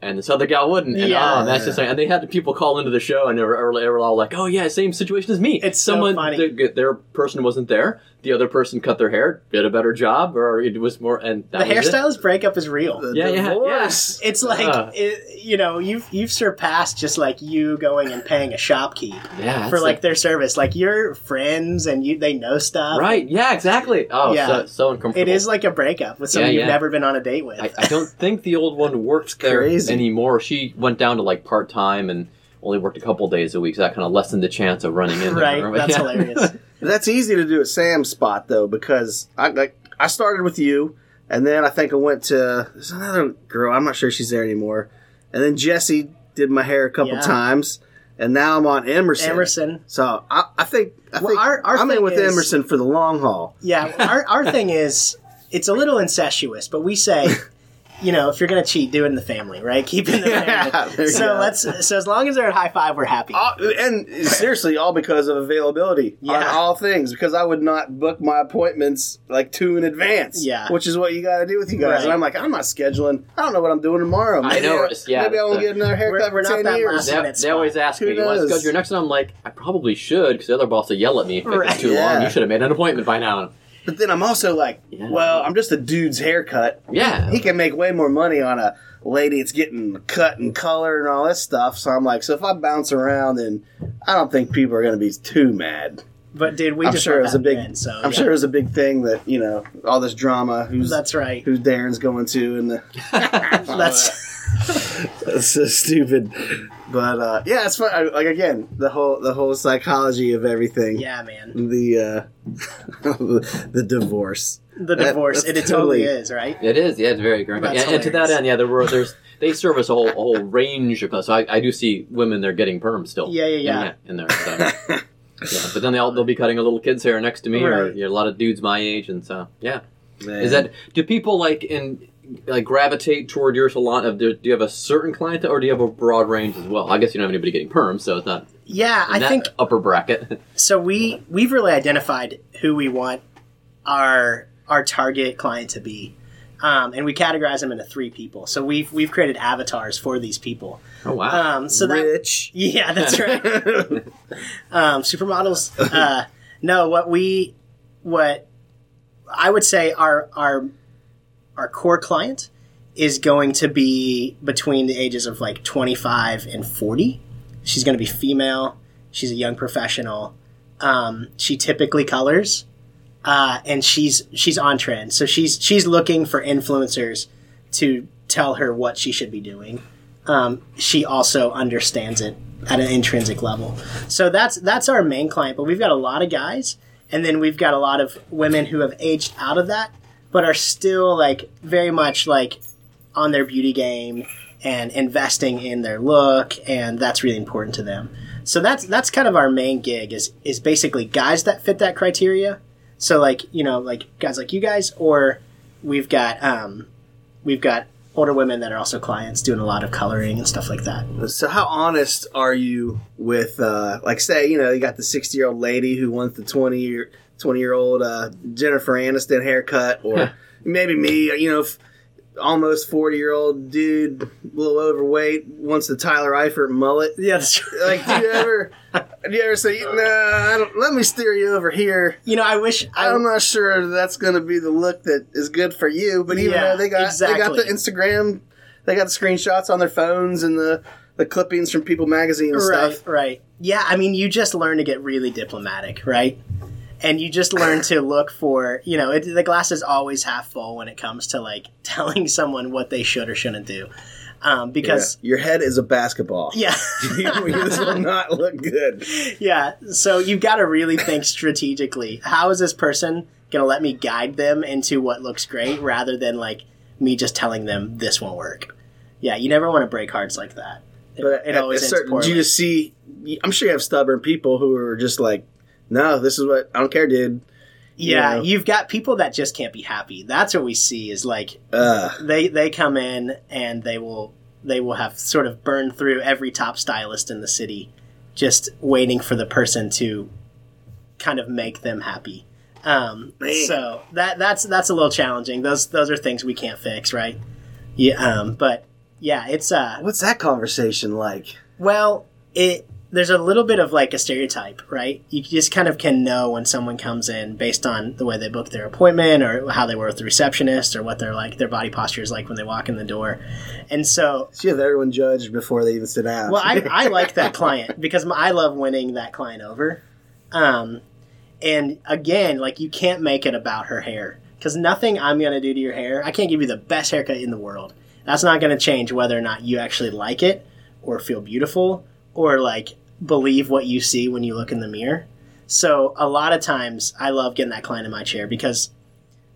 And this other gal wouldn't, and ah, Yeah. oh, that's just and they had people call into the show, and they were, they were all like, "Oh yeah, same situation as me." It's so Someone, funny. Their, their person wasn't there. The other person cut their hair, did a better job, or it was more. And The that was it. hairstylist breakup is real. The Yeah, yeah, divorce. It's like Uh. it, you know you've you've surpassed just like you going and paying a shop key Yeah, for that's like their service. Like you're friends and you they know stuff. right. Yeah, exactly. Oh, Yeah. so, so uncomfortable. It is like a breakup with someone Yeah, you've never been on a date with. I, I don't think the old one works there crazy. anymore. She went down to like part time and only worked a couple days a week, so that kind of lessened the chance of running in. right. there. That's Yeah. hilarious. That's easy to do at Sam's spot though, because I like I started with you, and then I think I went to there's another girl. I'm not sure she's there anymore, and then Jesse did my hair a couple Yeah. times, and now I'm on Emerson. Emerson. So I, I think I Well, think our- our I'm in with is- Emerson for the long haul. Yeah, our our thing is it's a little incestuous, but we say, you know, if you're gonna cheat, do it in the family, right? Keep it in the Yeah, family. there you so go. let's so as long as they're at high five, we're happy. All- and seriously, all because of availability on Yeah. all things. Because I would not book my appointments like two in advance. Yeah. which is what you got to do with you guys. Right. And I'm like, I'm not scheduling. I don't know what I'm doing tomorrow. I Maybe know, it's- yeah, maybe I won't the- get another haircut We're- we're for not ten that years. last- They, they always ask Who me, "You want to schedule your next one?" I'm like, "I probably should," because the other boss will yell at me if Right. it's too Yeah. long. You should have made an appointment by now. But then I'm also like, Yeah. well, I'm just a dude's haircut. Yeah, He can make way more money on a lady that's getting cut and color and all this stuff. So I'm like, so if I bounce around, then I don't think people are going to be too mad. But dude, we I'm just sure it was a big. you in, so I'm yeah. sure it was a big thing that you know all this drama. Who's that's right. who's Darin's going to and the That's That's so stupid. But uh, yeah, it's fun. I- Like again, the whole the whole psychology of everything. yeah, man. The uh, the divorce. The That- divorce, that's and it totally totally- is, right? it is. Yeah, it's very great. That's And, and to that end, yeah, there were there's they service a whole a whole range of so I, I do see women there getting perm still. Yeah, yeah, yeah. in there. So. yeah, but then they all they'll be cutting a little kid's hair next to me, or you know, a lot of dudes my age, and so yeah. Man. Is that do people like in like gravitate toward your salon? Of do, do you have a certain client, or do you have a broad range as well? I guess you don't have anybody getting perm, so it's not. Yeah, in I that think upper bracket. so. We we've really identified who we want our our target client to be, um, and we categorize them into three people. So we've we've created avatars for these people. oh wow! Um, so that rich? yeah, that's right. um, supermodels. Uh, no, what we what I would say our our our core client is going to be between the ages of like 25 and 40. She's going to be female. She's a young professional. Um, she typically colors, uh, and she's she's on trend. So she's she's looking for influencers to tell her what she should be doing. um, she also understands it at an intrinsic level. So that's that's our main client. But we've got a lot of guys, and then we've got a lot of women who have aged out of that, but are still like very much like on their beauty game and investing in their look, and that's really important to them. So that's that's kind of our main gig is is basically guys that fit that criteria. So like you know like guys like you guys, or we've got um, we've got older women that are also clients doing a lot of coloring and stuff like that. So how honest are you with, uh, like, say, you know, you got the sixty-year-old lady who wants the twenty year twenty-year-old uh, Jennifer Aniston haircut, or maybe me, you know, f- almost forty-year-old dude, a little overweight, wants the Tyler Eifert mullet. Yeah, that's true. Like, do you ever, do you ever say, nah, I don't, let me steer you over here? You know, I wish I, I'm not sure that's going to be the look that is good for you, but even Yeah, though they got they got the exactly. Instagram, they got the screenshots on their phones and the the clippings from People Magazine and right, stuff. right. Yeah, I mean, you just learn to get really diplomatic, right? And you just learn to look for, you know, it, the glass is always half full when it comes to like telling someone what they should or shouldn't do, um, Yeah. because Your head is a basketball. yeah. this will not look good. Yeah, so you've got to really think strategically. How is this person going to let me guide them into what looks great rather than like me just telling them this won't work? Yeah, you never want to break hearts like that. It, But it always a certain, do you see? I'm sure you have stubborn people who are just like, no, this is what I don't care, dude. yeah, you know? you've got people that just can't be happy. That's what we see is like Uh, they they come in and they will they will have sort of burned through every top stylist in the city just waiting for the person to kind of make them happy um, so that that's that's a little challenging those those are things we can't fix right yeah um, but yeah it's uh what's that conversation like? well, it there's a little bit of like a stereotype, right? You just kind of can know when someone comes in based on the way they book their appointment or how they were with the receptionist or what they're like their body posture is like when they walk in the door. And so you have everyone judged before they even sit down. well, I, I like that client because I love winning that client over. Um, and again, like you can't make it about her hair because nothing I'm going to do to your hair, I can't give you the best haircut in the world. That's not going to change whether or not you actually like it or feel beautiful or like believe what you see when you look in the mirror. So a lot of times I love getting that client in my chair because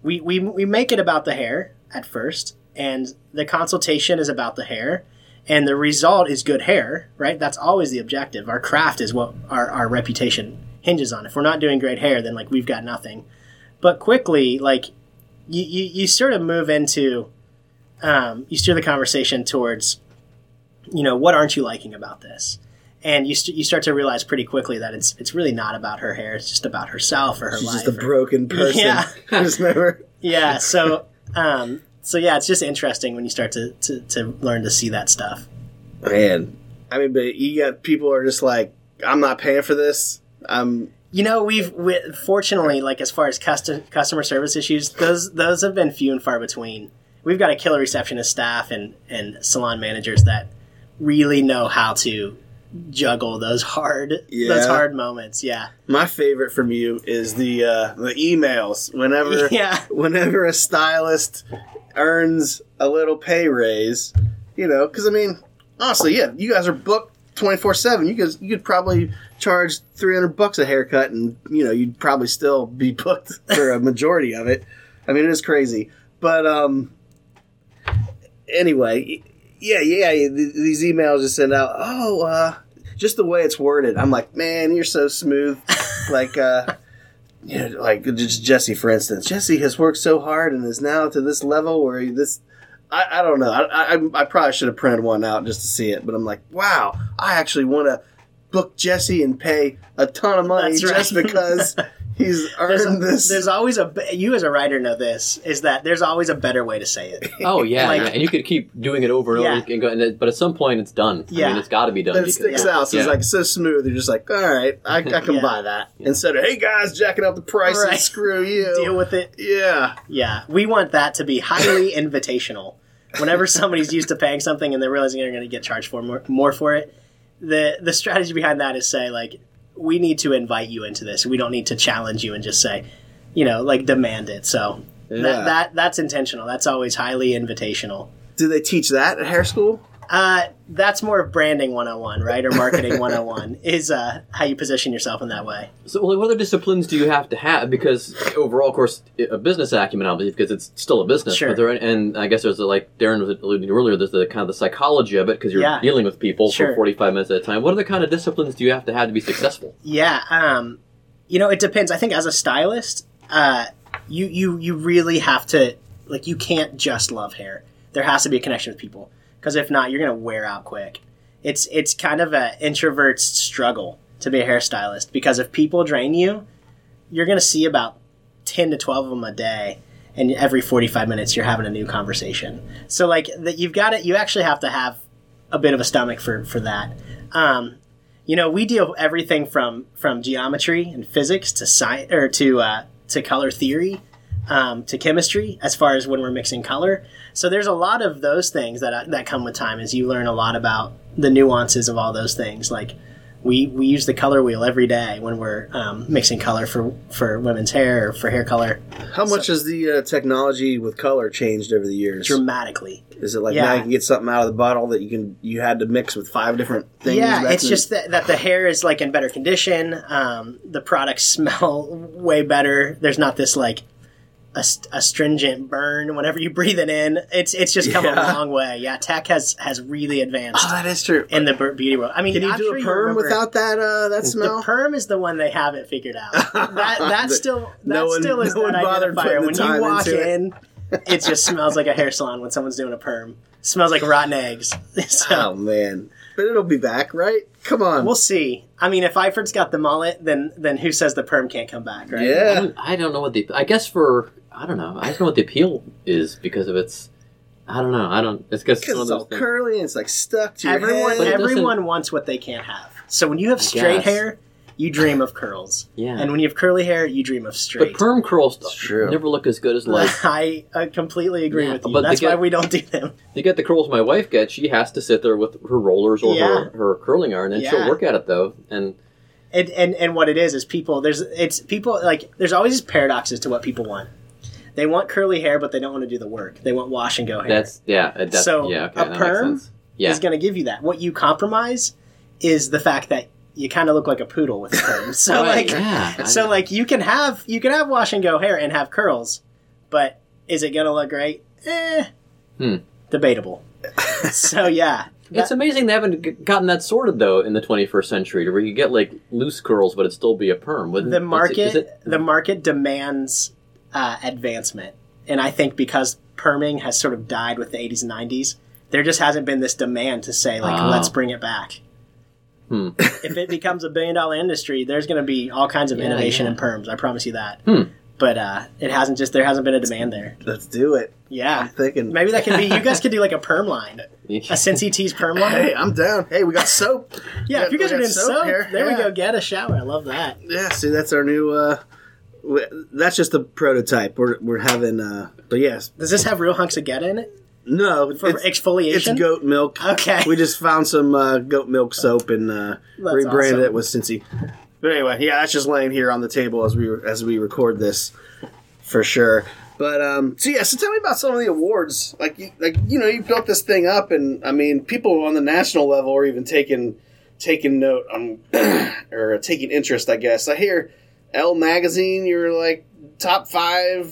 we, we, we make it about the hair at first and the consultation is about the hair and the result is good hair, right? That's always the objective. Our craft is what our, our reputation hinges on. If we're not doing great hair, then like we've got nothing. But quickly, like you, you, you sort of move into, um, you steer the conversation towards, you know, what aren't you liking about this? And you, st- you start to realize pretty quickly that it's it's really not about her hair. It's just about herself or her She's life. just a or- broken person. Yeah. Who's never. yeah. So, um, so yeah, it's just interesting when you start to, to, to learn to see that stuff. Man, I mean, but you got people are just like, I'm not paying for this. I'm You know, we've we, fortunately, like as far as custom, customer service issues, those those have been few and far between. We've got a killer receptionist staff and and salon managers that really know how to juggle those hard Yeah. those hard moments. Yeah, my favorite from you is the uh, the emails. Whenever Yeah. whenever a stylist earns a little pay raise, you know, because I mean, honestly, yeah, you guys are booked twenty four seven. You guys, you could probably charge three hundred bucks a haircut, and you know, you'd probably still be booked for a majority of it. I mean, it is crazy, but um, anyway, yeah, yeah, th- these emails just send out. Oh, uh, just the way it's worded. I'm like, man, you're so smooth. like, uh, you know, like just Jesse, for instance. Jesse has worked so hard and is now to this level where this. I, I don't know. I, I, I probably should have printed one out just to see it, but I'm like, wow, I actually want to book Jesse and pay a ton of money right. just because he's there's, earned this. there's always a be- you as a writer know this is that there's always a better way to say it. Oh yeah, Like- yeah, and you could keep doing it over and Yeah. over, and go, and it- but at some point it's done. I Yeah. mean, it's got to be done. But it because- sticks yeah. out. So it's like so smooth. You're just like, all right, I, I can Yeah. buy that. Instead of, hey guys, jacking up the price Right. screw you. Deal with it. yeah. Yeah, we want that to be highly invitational. Whenever somebody's used to paying something and they're realizing they're going to get charged for more, more for it, the the strategy behind that is say like we need to invite you into this. We don't need to challenge you and just say, you know, like demand it. So Yeah. that, that that's intentional. That's always highly invitational. Do they teach that at hair school? Uh, that's more of branding 101, right? Or marketing 101 is uh, how you position yourself in that way. So, well, what other disciplines do you have to have? Because overall, of course, a business acumen, obviously, because it's still a business. Sure. But there, and I guess there's a, like Darin was alluding to earlier. There's the kind of the psychology of it because you're Yeah. dealing with people Sure. for 45 minutes at a time. What other kind of disciplines do you have to have to be successful? Yeah, um, you know, it depends. I think as a stylist, uh, you you you really have to like you can't just love hair. There has to be a connection with people because if not, you're gonna wear out quick. It's it's kind of an introvert's struggle to be a hairstylist because if people drain you, you're gonna see about ten to twelve of them a day. And every 45 minutes, you're having a new conversation. So, like, that you've got it. You actually have to have a bit of a stomach for for that. Um, you know, we deal everything from from geometry and physics to science or to uh, to color theory um, to chemistry as far as when we're mixing color. So there's a lot of those things that uh, that come with time as you learn a lot about the nuances of all those things. Like we we use the color wheel every day when we're um, mixing color for for women's hair or for hair color How much has the uh, technology with color changed over the years? dramatically. Is it like Yeah. now you can get something out of the bottle that you can you had to mix with five different things? Yeah, it's just that, that the hair is like in better condition. Um, the products smell way better. There's not this like ast- astringent burn whenever you breathe it in. It's it's just come Yeah. a long way. Yeah, tech has has really advanced Oh, that is true. in the beauty world. I mean, Can you I'm do sure a perm without that uh, that The smell? perm is the one they haven't figured out. That that still that No one- still is no one that bothered identifier. putting When you walk into it. in, it just smells like a hair salon when someone's doing a perm. smells like rotten eggs. so, oh man, but it'll be back, right? Come on. We'll see. I mean, if Eifert's got the mullet, then then who says the perm can't come back, right? I yeah. don't, I don't know what the. I guess for I don't know. I don't know what the appeal is because of its. I don't know. I don't. It's because Because one it's all things. curly and it's like stuck to your Everyone But it head. everyone wants what they can't have. So when you have straight hair, you dream of curls. Yeah. And when you have curly hair, you dream of straight. But perm curls true. never look as good as like I uh, completely agree Yeah, with you. but they That's why we don't do them. You get the curls my wife gets. She has to sit there with her rollers or Yeah. her, her curling iron, and Yeah. she'll work at it though. And And, and and what it is is people there's it's people like there's always these paradoxes to what people want. They want curly hair, but they don't want to do the work. They want wash and go hair. that's yeah. uh, That's, So, yeah. Okay, a perm. Yeah. is going to give you that. What you compromise is the fact that you kind of look like a poodle with a perm. So Right, like, yeah. so like you can have you can have wash and go hair and have curls, but is it going to look great? Eh, Hmm. debatable. so yeah, It's amazing they haven't gotten that sorted though in the 21st century, to where you get like loose curls, but it still be a perm. Wouldn't- the is it- market it- the market demands uh, advancement, and I think because perming has sort of died with the 80s and 90s, there just hasn't been this demand to say like Oh. let's bring it back. Hmm. if it becomes a billion dollar industry, there's going to be all kinds of Yeah, innovation yeah. in perms. I promise you that. Hmm. But uh, it hasn't just there hasn't been a demand there. Let's do it. Yeah, I'm thinking. maybe that could be. You guys could do like a perm line, a Cincy Tees perm line. Hey, I'm down. Hey, we got soap. yeah, if you guys are got doing soap, here. there we go. Get a shower. I love that. Yeah, see, that's our new. uh w- That's just a prototype. We're we're having. uh But yes, Does this have real hunks of get in it no, for it's, exfoliation? it's goat milk. Okay. we just found some uh, goat milk soap and uh, That's rebranded awesome. it with Cincy. But anyway, yeah, that's just laying here on the table as we as we record this, for sure. But um, so yeah, so tell me about some of the awards. Like, you, like you know, you built this thing up, and I mean, people on the national level are even taking taking note on or taking interest. I guess I hear Elle magazine. You're like top five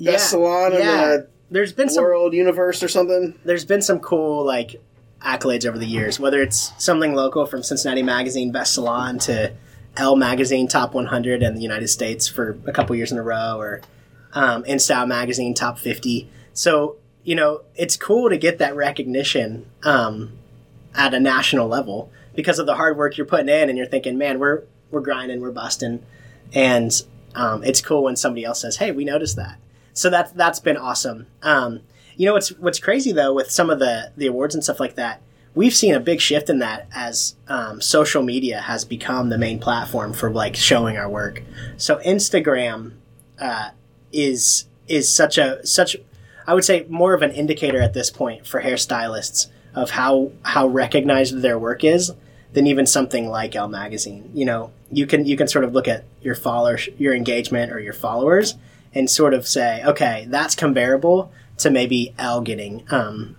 best salon in the There's been some world universe or something. there's been some cool like accolades over the years, whether it's something local from Cincinnati Magazine Best Salon to Elle Magazine Top 100 in the United States for a couple years in a row, or um, InStyle Magazine Top 50. So you know it's cool to get that recognition um, at a national level because of the hard work you're putting in, and you're thinking, man, we're we're grinding, we're busting, and um, it's cool when somebody else says, hey, we noticed that. So that's that's been awesome. Um, you know what's what's crazy though with some of the the awards and stuff like that. We've seen a big shift in that as um, social media has become the main platform for like showing our work. So Instagram uh, is is such a such I would say more of an indicator at this point for hairstylists of how how recognized their work is than even something like Elle magazine. You know, you can you can sort of look at your followers, your engagement, or your followers, and sort of say, okay, that's comparable to maybe Elle getting um,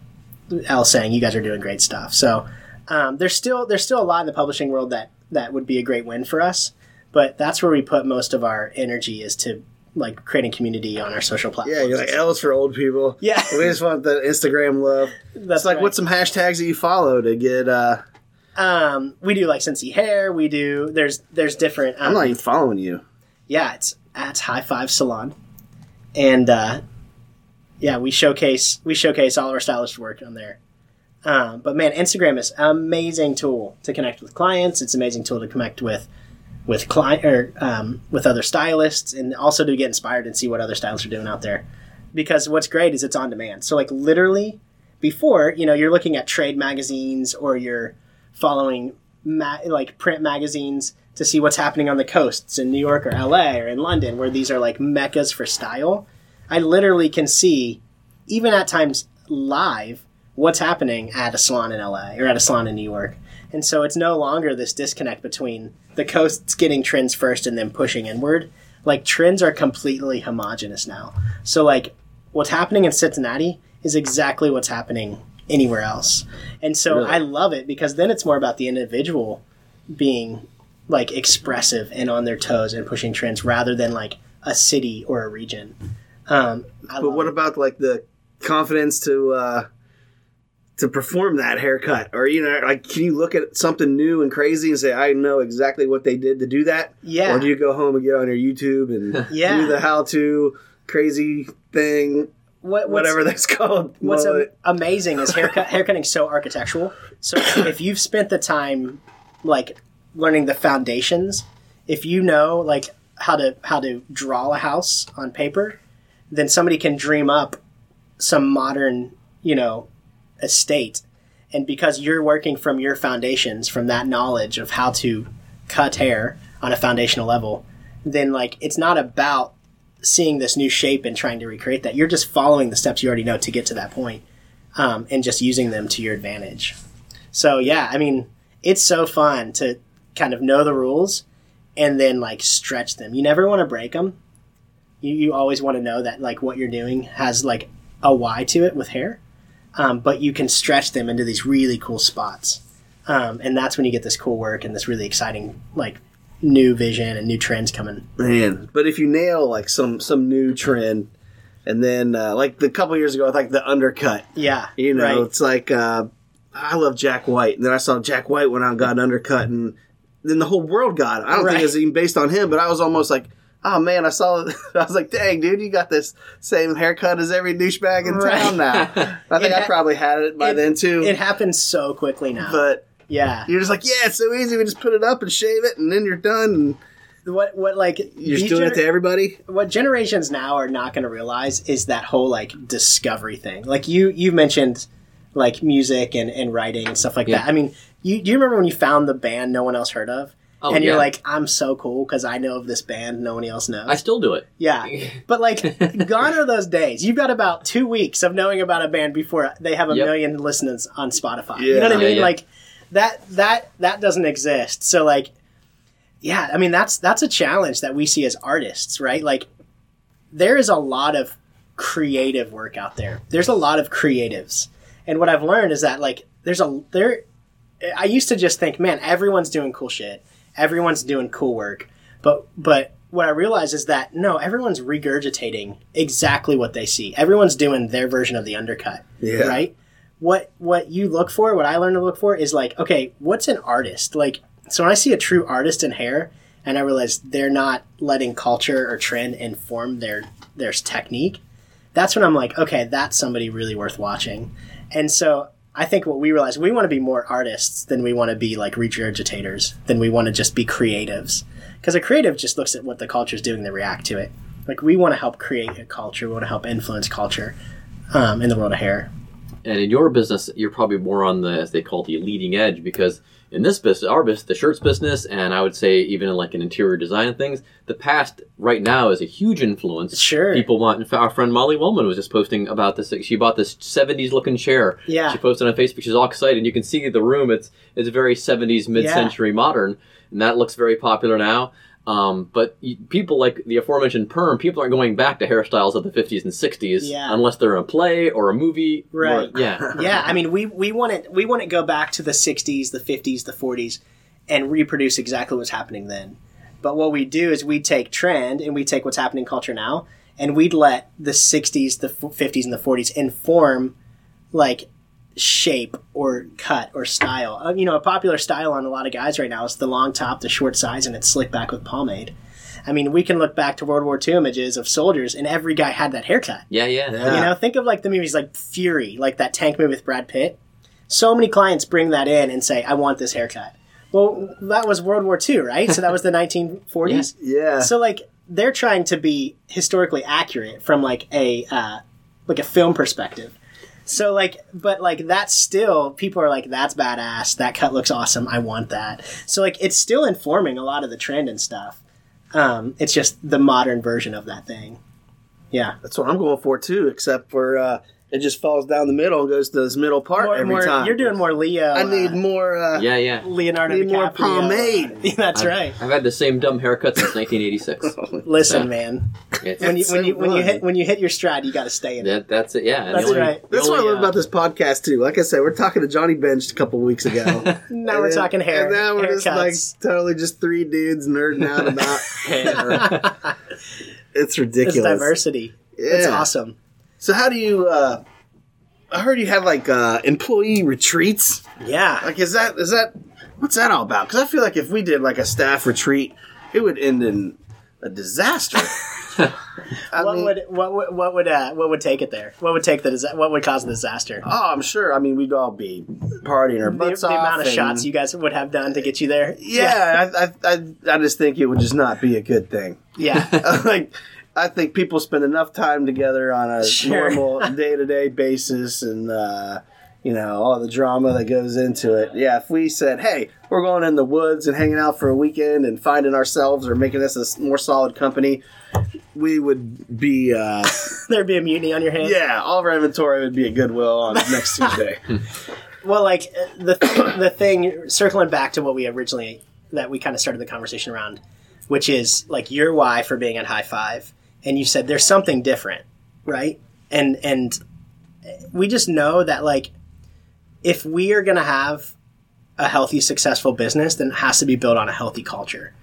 Elle saying you guys are doing great stuff. So um, there's still there's still a lot in the publishing world that that would be a great win for us. But that's where we put most of our energy is to like creating community on our social platforms. Yeah, you're like Elle's for old people. Yeah. we just want the Instagram love. That's It's like right. what's some hashtags that you follow to get. uh um, we do like Cincy hair. We do there's there's different. Um, I'm not even following you. yeah, it's at High Five Salon, and uh, yeah, we showcase we showcase all of our stylist work on there. Um, but man, Instagram is an amazing tool to connect with clients. It's an amazing tool to connect with with client or um, with other stylists, and also to get inspired and see what other stylists are doing out there. Because what's great is it's on demand. So like literally, before you know, you're looking at trade magazines or you're following ma- like print magazines to see what's happening on the coasts in New York or LA or in London, where these are like meccas for style. I literally can see, even at times live, what's happening at a salon in LA or at a salon in New York. And so it's no longer this disconnect between the coasts getting trends first and then pushing inward. Like trends are completely homogenous now. So like what's happening in Cincinnati is exactly what's happening anywhere else. And so Really? I love it because then it's more about the individual being like expressive and on their toes and pushing trends rather than like a city or a region. Um, But what it. about like the confidence to uh to perform that haircut? Or you know, like can you look at something new and crazy and say, I know exactly what they did to do that? Yeah. Or do you go home and get on your YouTube and Yeah. do the how to crazy thing, what, whatever that's called? What's Well, am- amazing is haircut haircutting is so architectural. So if you've spent the time like learning the foundations, if you know like how to how to draw a house on paper, then somebody can dream up some modern, you know, estate. And because you're working from your foundations, from that knowledge of how to cut hair on a foundational level, then like it's not about seeing this new shape and trying to recreate that. You're just following the steps you already know to get to that point, um, and just using them to your advantage. So yeah, I mean, it's so fun to kind of know the rules and then like stretch them. You never want to break them. You, you always want to know that like what you're doing has like a why to it with hair, um, but you can stretch them into these really cool spots, um, and that's when you get this cool work and this really exciting like new vision and new trends coming. Man, but if you nail like some some new trend, and then uh, like the couple years ago, with like the undercut, Yeah, you know, right. it's like uh, I love Jack White, and then I saw Jack White went out and got an undercut, and then the whole world got it. I don't Right. think it's even based on him, but I was almost like. Oh man, I saw. I was like, "Dang, dude, you got this same haircut as every douchebag in Right. town now." I think It I probably had it by it- then too. It happens so quickly now. but yeah, you're just like, "Yeah, it's so easy. We just put it up and shave it, and then you're done." And what what like you're these just doing it to everybody. what generations now are not going to realize is that whole like discovery thing. Like you you mentioned like music and, and writing and stuff like Yeah. that. I mean, you do you remember when you found the band no one else heard of? Oh, and you're like, I'm so cool because I know of this band no one else knows. I still do it. yeah, but like, gone are those days. You've got about two weeks of knowing about a band before they have a Yep. million listeners on Spotify. you know what I mean? Yeah, yeah. Like that that that doesn't exist. So like, yeah, I mean that's that's a challenge that we see as artists, right? Like, there is a lot of creative work out there. There's a lot of creatives, and what I've learned is that like there's a there. I used to just think, man, everyone's doing cool shit. Everyone's doing cool work, but but what I realize is that no, everyone's regurgitating exactly what they see. Everyone's doing their version of the undercut, Yeah. right? What what you look for, what I learned to look for is like, okay, what's an artist? Like, so when I see a true artist in hair, and I realize they're not letting culture or trend inform their their technique, that's when I'm like, okay, that's somebody really worth watching. And so I think what we realize, we want to be more artists than we want to be like regurgitators, than we want to just be creatives. Because a creative just looks at what the culture is doing, they react to it. Like we want to help create a culture, we want to help influence culture um, in the world of hair. And in your business, you're probably more on the, as they call it, the leading edge because in this business, our business, the shirts business, and I would say even in like an interior design and things, the past right now is a huge influence. Sure. People want, in fact, our friend Molly Wellman was just posting about this. She bought this 70s looking chair. Yeah. She posted on Facebook. She's all excited. And you can see the room. It's, it's very 70s, mid century modern. And that looks very popular now. Um, but people like the aforementioned perm, people aren't going back to hairstyles of the 50s and 60s Yeah. unless they're in a play or a movie. or- Right. yeah. yeah, I mean, we we want to we want to go back to the '60s, the '50s, the '40s, and reproduce exactly what's happening then. But what we do is we take trend and we take what's happening in culture now, and we'd let the '60s, the '50s, and the '40s inform like shape or cut or style. Uh, you know, a popular style on a lot of guys right now is the long top, the short sides, and it's slicked back with pomade. I mean, we can look back to World War II images of soldiers, and every guy had that haircut. Yeah, yeah. You know, think of like the movies like Fury, like that tank movie with Brad Pitt. So many clients bring that in and say, "I want this haircut." Well, that was World War II, right? So that was the 1940s. Yeah. So like they're trying to be historically accurate from like a uh, like a film perspective. So like, but like that's still people are like, "That's badass. That cut looks awesome. I want that." So like, it's still informing a lot of the trend and stuff. Um, it's just the modern version of that thing. Yeah. That's what I'm going for too, except for uh, it just falls down the middle and goes to this middle part More, every more, time. You're doing more Leo. I need uh, more. Uh, Yeah, yeah. Leonardo Need more DiCaprio. pomade. Yeah, that's right. I've had the same dumb haircut since 1986. Listen, Yeah. man. It's- When you when you when you hit when you hit your stride, you got to stay in it. that, that's it, yeah. That's only- right. That's what I love uh, about this podcast too. Like I said, we're talking to Johnny Bench a couple weeks ago. Now we're talking hair. And now we're just like totally just three dudes nerding out about hair. It's it's ridiculous. diversity. It's awesome. So how do you? uh I heard you have like uh employee retreats. Yeah. Like, is that is that what's that all about? Because I feel like if we did like a staff retreat, it would end in a disaster. What mean- would what would what would uh, what would take it there? What would take the disa- what would cause the disaster? Oh, I'm sure. I mean, we'd all be partying our The, butts the off. amount of and- shots you guys would have done to get you there. Yeah, I, I, I, I just think it would just not be a good thing. Yeah. like, I think people spend enough time together on a Sure. normal day to day basis, and uh, you know all the drama that goes into it. Yeah, if we said, "Hey, we're going in the woods and hanging out for a weekend and finding ourselves or making this a more solid company," we would be. Uh, There'd be a mutiny on your hands. yeah, all of our inventory would be at Goodwill on next Tuesday. Well, like uh, the the thing circling back to what we originally that we kind of started the conversation around, which is like your why for being at High Five, and you said there's something different, right? And and we just know that like if we are going to have a healthy, successful business, then it has to be built on a healthy culture.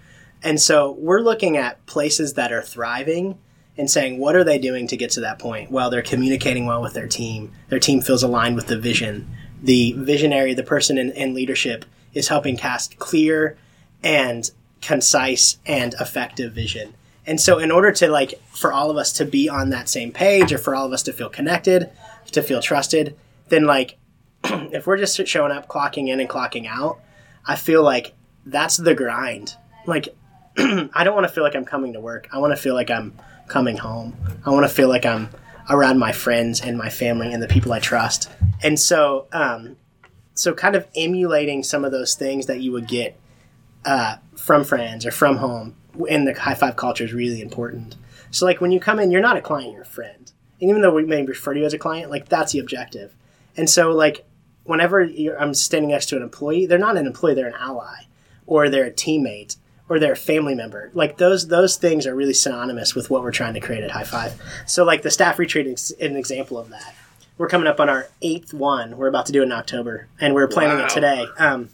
And so we're looking at places that are thriving and saying, what are they doing to get to that point? Well, they're communicating well with their team. Their team feels aligned with the vision. The visionary, the person in, in leadership, is helping cast clear and concise and effective vision. And so, in order to like for all of us to be on that same page, or for all of us to feel connected, to feel trusted, then like if we're just showing up, clocking in and clocking out, I feel like that's the grind. Like, I don't want to feel like I'm coming to work. I want to feel like I'm coming home. I want to feel like I'm around my friends and my family and the people I trust. And so, um, so kind of emulating some of those things that you would get uh, from friends or from home in the high five culture is really important. So, like when you come in, you're not a client, you're a friend. And even though we may refer to you as a client, like that's the objective. And so, like, whenever you're, I'm standing next to an employee, they're not an employee; they're an ally, or they're a teammate, or they're a family member. Like those those things are really synonymous with what we're trying to create at High Five. So, like the staff retreat is an example of that. We're coming up on our eighth one. We're about to do it in October, and we're planning Wow. it today. Um,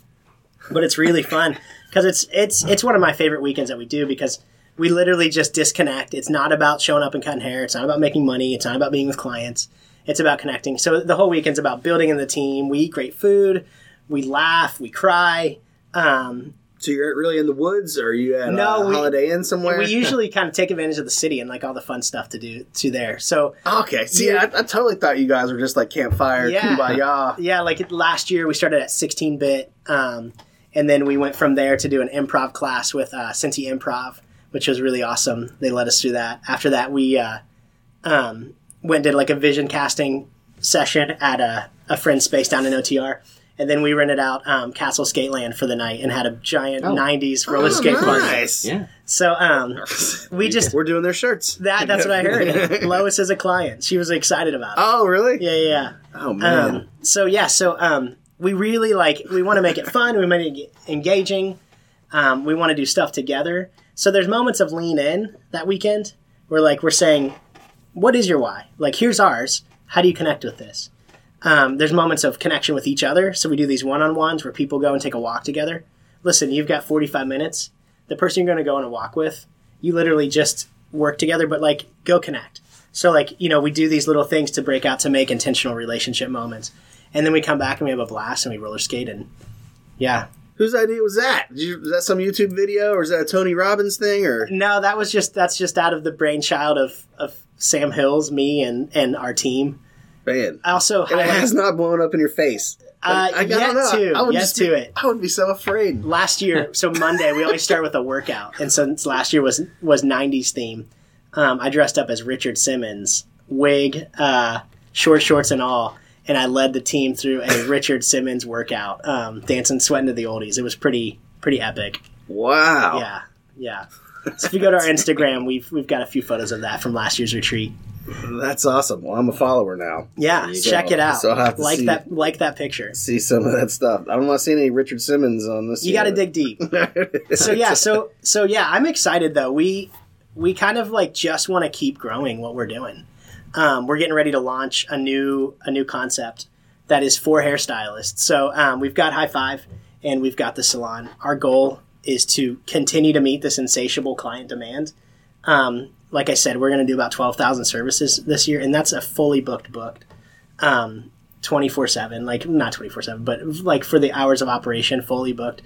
but it's really fun because it's it's it's one of my favorite weekends that we do because we literally just disconnect. It's not about showing up and cutting hair. It's not about making money. It's not about being with clients. It's about connecting. So the whole weekend's about building in the team. We eat great food. We laugh. We cry. Um, so you're really in the woods, or are you at No, a we- Holiday Inn somewhere? we usually kind of take advantage of the city and like all the fun stuff to do to there. So Okay, see, Yeah. I, I totally thought you guys were just like campfire, Yeah. kumbaya. yeah, like last year we started at 16 bit, um, and then we went from there to do an improv class with uh, Cincy Improv, which was really awesome. They let us do that. After that, we uh, um, went and did like a vision casting session at a, a friend's space down in OTR. And then we rented out um, Castle Skateland for the night and had a giant 90s roller skate park. Oh, nice. Yeah. So um, we just We're doing their shirts. that that's what I heard. Lois is a client. She was excited about it. Oh, really? Yeah, yeah, yeah. Oh man. Um, so yeah, so um, we really like we want to make it fun. We want to it engaging. Um, we want to do stuff together. So there's moments of lean in that weekend where like we're saying, what is your why? Like here's ours. How do you connect with this? Um, there's moments of connection with each other. So we do these one-on-ones where people go and take a walk together. Listen, you've got 45 minutes. The person you're going to go on a walk with, you literally just work together, but like go connect. So like you know we do these little things to break out to make intentional relationship moments, and then we come back and we have a blast and we roller skate and yeah. Whose idea was that? Did you, was that some YouTube video, or is that a Tony Robbins thing, or No, that was just that's just out of the brainchild of of Sam Hills, me, and and our team. man? I also And it has not blown up in your face. Uh, I, I yet know. to, I would yet to be, it. I would be so afraid. last year so monday we always start with a workout and since last year was was 90s theme um, i dressed up as richard simmons wig uh, short shorts and all and i led the team through a richard simmons workout um, dancing sweating to the oldies it was pretty pretty epic Wow. yeah yeah so if you go to our instagram we've we've got a few photos of that from last year's retreat That's awesome. Well, I'm a follower now. yeah check go. it out So I'll have to like see- that like that picture See some of that stuff. I don't want to see any Richard Simmons on this. you got to dig deep so yeah so so yeah i'm excited though we we kind of like just want to keep growing what we're doing um, we're getting ready to launch a new a new concept that is for hairstylists. So um, we've got high five and we've got the salon. Our goal is to continue to meet this insatiable client demand. Um, like i said we're going to do about 12000 services this year and that's a fully booked booked um, 24-7 like not 24-7 but like for the hours of operation fully booked.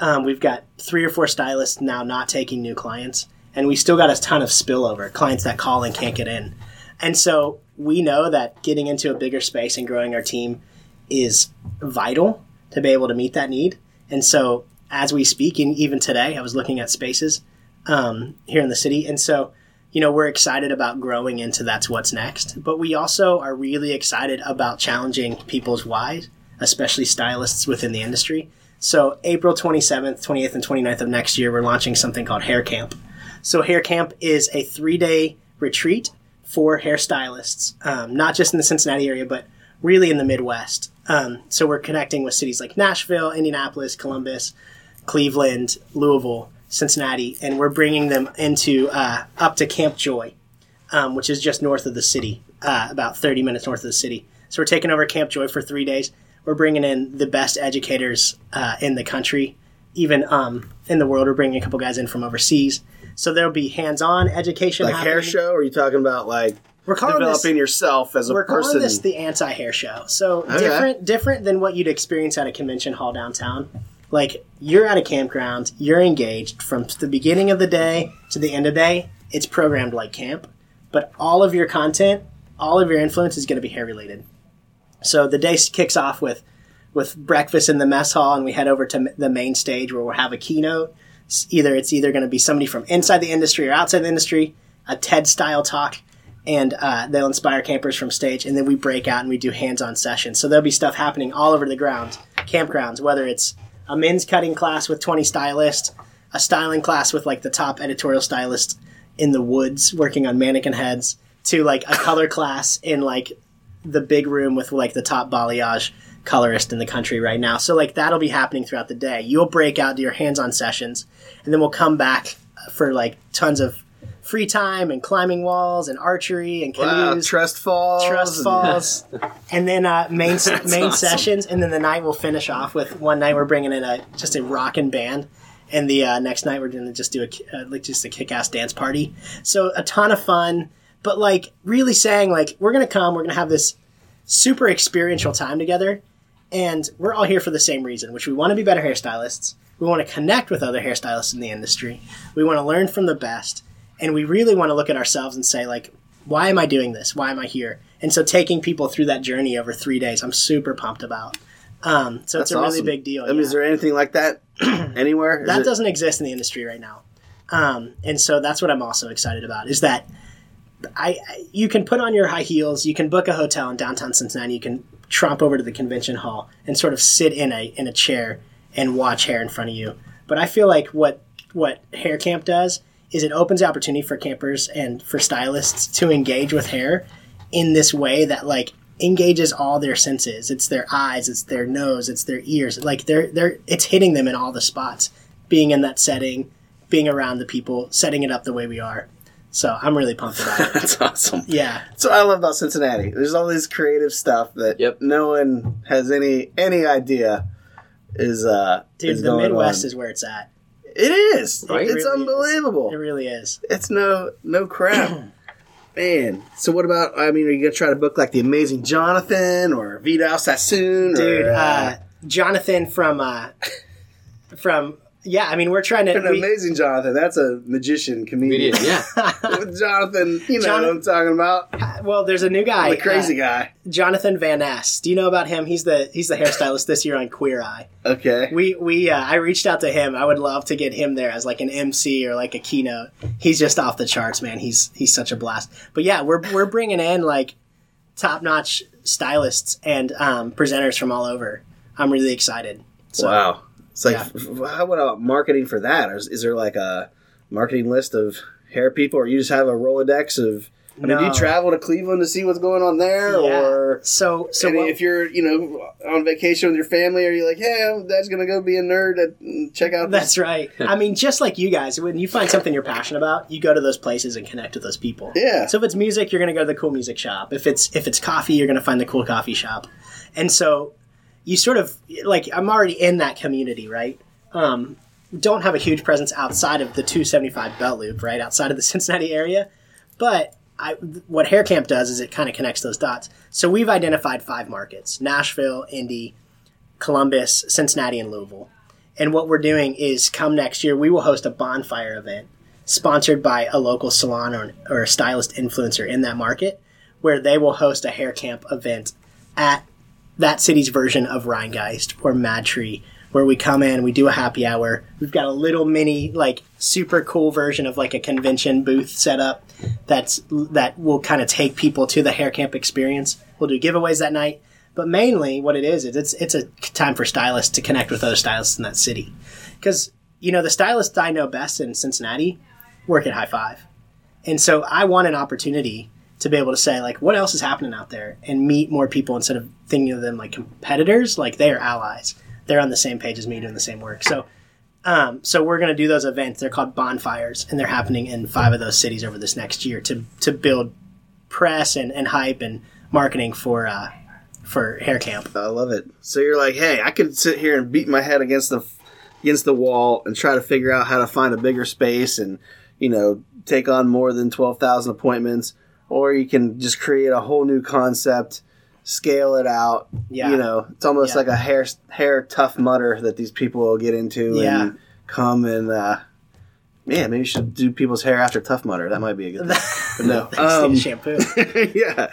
Um, we've got three or four stylists now not taking new clients, and we still got a ton of spillover clients that call and can't get in. And so we know that getting into a bigger space and growing our team is vital to be able to meet that need. And so as we speak, and even today, I was looking at spaces um, here in the city, and so you know we're excited about growing into that's what's next. But we also are really excited about challenging people's whys, especially stylists within the industry. So April 27th, 28th, and 29th of next year, we're launching something called Hair Camp. So Hair Camp is a three-day retreat for hairstylists, um, not just in the Cincinnati area, but really in the Midwest. Um, so we're connecting with cities like Nashville, Indianapolis, Columbus, Cleveland, Louisville, Cincinnati, and we're bringing them into uh, up to Camp Joy, um, which is just north of the city, uh, about 30 minutes north of the city. So we're taking over Camp Joy for three days. We're bringing in the best educators uh, in the country, even um, in the world. We're bringing a couple guys in from overseas. So there'll be hands-on education. like hair show. Or are you talking about like We're calling developing this, yourself as a we're person? calling this the anti-hair show. So different, different than what you'd experience at a convention hall downtown. Like you're at a campground, you're engaged from the beginning of the day to the end of the day. It's programmed like camp, but all of your content, all of your influence is going to be hair related. So the day kicks off with with breakfast in the mess hall, and we head over to the main stage where we'll have a keynote. S- Either it's either going to be somebody from inside the industry or outside the industry, a TED style talk, and uh, they'll inspire campers from stage. And then we break out and we do hands on sessions. So there'll be stuff happening all over the ground, campgrounds, whether it's a men's cutting class with 20 stylists, a styling class with like the top editorial stylist in the woods working on mannequin heads, to like a color class in like the big room with like the top balayage colorist in the country right now. So like that'll be happening throughout the day. You'll break out to your hands-on sessions, and then we'll come back for like tons of free time and climbing walls and archery and wow, canoes, trust falls. trust and- falls, and then uh, main main awesome. sessions, and then the night we'll finish off with one night we're bringing in a just a rockin' band. And the uh, next night we're gonna just do a uh, like just a kick-ass dance party. So a ton of fun, but like really saying like we're gonna come, we're gonna have this super experiential time together, and we're all here for the same reason, which we want to be better hairstylists. We want to connect with other hairstylists in the industry. We want to learn from the best, and we really want to look at ourselves and say like, why am I doing this? Why am I here? And so taking people through that journey over three days, I'm super pumped about. Um, so it's That's a really big deal. I mean, yeah. is there anything like that anywhere? Is that it- doesn't exist in the industry right now. Um, and so that's what I'm also excited about is that I, I you can put on your high heels, you can book a hotel in downtown Cincinnati, you can tromp over to the convention hall and sort of sit in a in a chair and watch hair in front of you. But I feel like what what hair camp does is it opens the opportunity for campers and for stylists to engage with hair in this way that like engages all their senses. It's their eyes, it's their nose, it's their ears. Like they're they're it's hitting them in all the spots. Being in that setting, being around the people, setting it up the way we are. So I'm really pumped about it. That's awesome. Yeah, That's what I love about Cincinnati. There's all this creative stuff that Yep. no one has any any idea is uh dude, is the going Midwest on. is where it's at. It is. Right? It's It really is. unbelievable. It really is. It's no no crap. Man, so what about? I mean, are you gonna try to book like the Amazing Jonathan or Vidal Sassoon, dude. Or, Uh, Jonathan from uh, from yeah. I mean, we're trying to. an we- Amazing Jonathan. That's a magician comedian. Comedian, yeah. Jonathan, you know Jon- what I'm talking about. well, there's a new guy, The crazy uh, guy. Jonathan Van Ness. Do you know about him? He's the he's the hairstylist this year on Queer Eye. Okay. We we uh, I reached out to him. I would love to get him there as like an MC or like a keynote. He's just off the charts, man. He's he's such a blast. But yeah, we're we're bringing in like top notch stylists and um, presenters from all over. I'm really excited. So, wow. It's like, Yeah. how about marketing for that? Is, is there like a marketing list of hair people, or you just have a Rolodex of? I mean, do you No. travel to Cleveland to see what's going on there, Yeah. or So so what- if you're, you know, on vacation with your family, are you like, hey, Dad's gonna go be a nerd and mm, check out this? That's right. I mean, just like you guys, when you find something you're passionate about, you go to those places and connect with those people. Yeah. So if it's music, you're going to go to the cool music shop. If it's if it's coffee, you're going to find the cool coffee shop. And so you sort of like I'm already in that community, right? Um, don't have a huge presence outside of the 275 belt loop, right outside of the Cincinnati area, but I, what Hair Camp does is it kind of connects those dots. So we've identified five markets: Nashville, Indy, Columbus, Cincinnati, and Louisville. And what we're doing is come next year, we will host a bonfire event sponsored by a local salon or, or a stylist influencer in that market, where they will host a hair camp event at that city's version of Rhinegeist or Mad Tree, where we come in, we do a happy hour. We've got a little mini, like, super cool version of like a convention booth set up that's that will kind of take people to the hair camp experience. We'll do giveaways that night. But mainly, what it is is it's it's a time for stylists to connect with other stylists in that city, because you know the stylists I know best in Cincinnati work at High Five, and so I want an opportunity to be able to say like what else is happening out there and meet more people instead of thinking of them like competitors. Like they are allies. They're on the same page as me doing the same work. So. Um, so we're going to do those events. They're called bonfires, and they're happening in five of those cities over this next year to to build press and, and hype and marketing for uh, for hair camp. I love it. So you're like, hey, I could sit here and beat my head against the against the wall and try to figure out how to find a bigger space and you know take on more than twelve thousand appointments, or you can just create a whole new concept, scale it out. Yeah. you know, it's almost Yeah. like a hair hair Tough Mudder that these people will get into Yeah. and come and. uh Man, maybe you should do people's hair after Tough Mudder. That might be a good thing. But no, um, shampoo. yeah.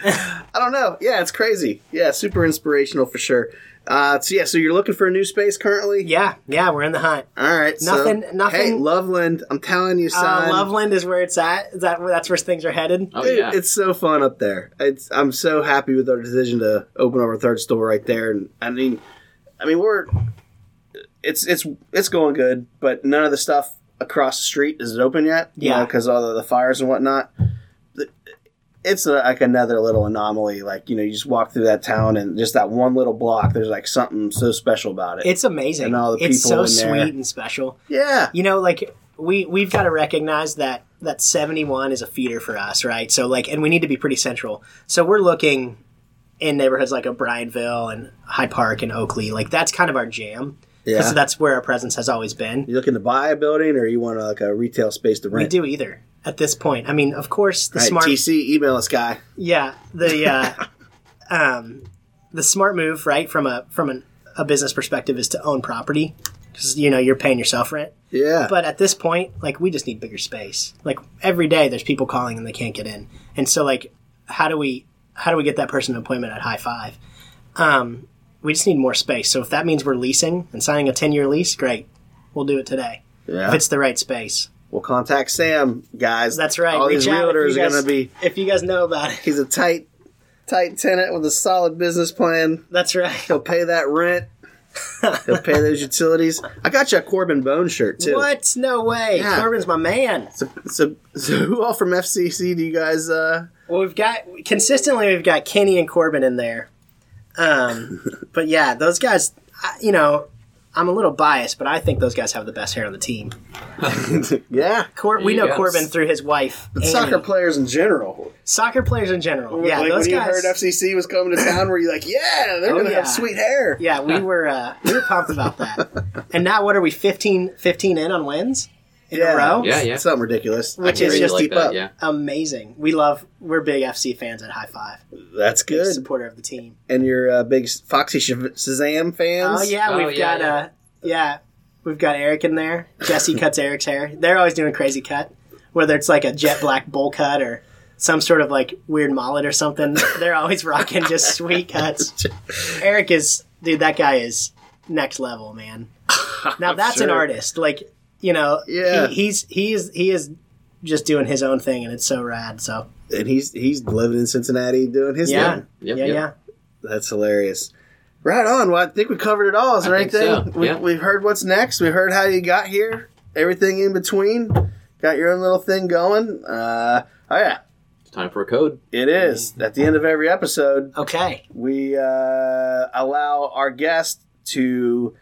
I don't know. Yeah, it's crazy. Yeah, super inspirational for sure. Uh, so yeah, so you're looking for a new space currently? Yeah, yeah, we're in the hunt. All right. so- Nothing- nothing- Hey, Loveland, I'm telling you, Uh, son. Loveland is where it's at. Is that that's where things are headed? Oh Dude, yeah. it's so fun up there. It's I'm so happy with our decision to open our third store right there. And I mean, I mean we're it's it's it's going good, but none of the stuff across the street is it open yet. you Yeah. know, because all the, the fires and whatnot. It's a, like another little anomaly. Like you know, you just walk through that town and just that one little block. There's like something so special about it. It's amazing. And all the it's people so in there. sweet and special. yeah, You know, like we we've got to recognize that that 71 is a feeder for us, right? So like and we need to be pretty central. So we're looking in neighborhoods like a O'Bryonville and Hyde Park and Oakley. Like that's kind of our jam. Yeah. Because that's where our presence has always been. you looking to buy a building or you want like a retail space to rent? We do either at this point. I mean, of course, the Right, smart TC, email us, guy. Yeah, the uh, um, the smart move, right, from a from an, a business perspective, is to own property because you know you're paying yourself rent. Yeah, But at this point, like we just need bigger space. Like every day, there's people calling and they can't get in, and so like, how do we how do we get that person an appointment at High Five? Um, we just need more space. So if that means we're leasing and signing a ten year lease, great, we'll do it today yeah. if it's the right space. We'll contact Sam, guys. That's right. All Reach these if realtors you are guys- going to be. If you guys know about it, He's a tight, tight tenant with a solid business plan. that's right. He'll pay that rent. He'll pay those utilities. I got you a Corben Bone shirt too. What? No way. Yeah. Corben's my man. So, so, so who all from FCC do you guys? uh Well, we've got consistently we've got Kenney and Corben in there. Um, but yeah, those guys, I, you know, I'm a little biased, but I think those guys have the best hair on the team. yeah. Cor- we know go. Corben through his wife. But Annie. soccer players in general. soccer players in general. Yeah, like those when you heard FCC was coming to town, were you like, yeah, they're Oh, gonna yeah. have sweet hair? yeah, we were uh, we were pumped about that. And now what are we 15, 15 in on wins in Yeah. a row? Yeah, yeah. Something ridiculous. Which is can't just like keep that, up. yeah. Amazing. We love. We're big FC fans at High Five. That's Big good. supporter of the team. And you're uh, big Foxy Sh- Shazam fans. Oh yeah, Oh, we've yeah, got yeah. uh yeah, we've got Eric in there. Jesse cuts Eric's hair. They're always doing a crazy cut, whether it's like a jet black bowl cut or some sort of like weird mullet or something. They're always rocking just sweet cuts. Eric is dude. That guy is next level, man. Now that's an artist. Like you know, Yeah. he, he's he is he is just doing his own thing, and it's so rad. So And he's he's living in Cincinnati doing his yeah, thing. Yep, yeah, yep. yeah. That's hilarious. Right on. Well, I think we covered it all. Is there I think anything? so, We, yeah. We've heard what's next. We heard how you got here. Everything in between. Got your own little thing going. Uh, oh yeah, It's time for a code. it is. At the end of every episode, Okay. we uh, allow our guest to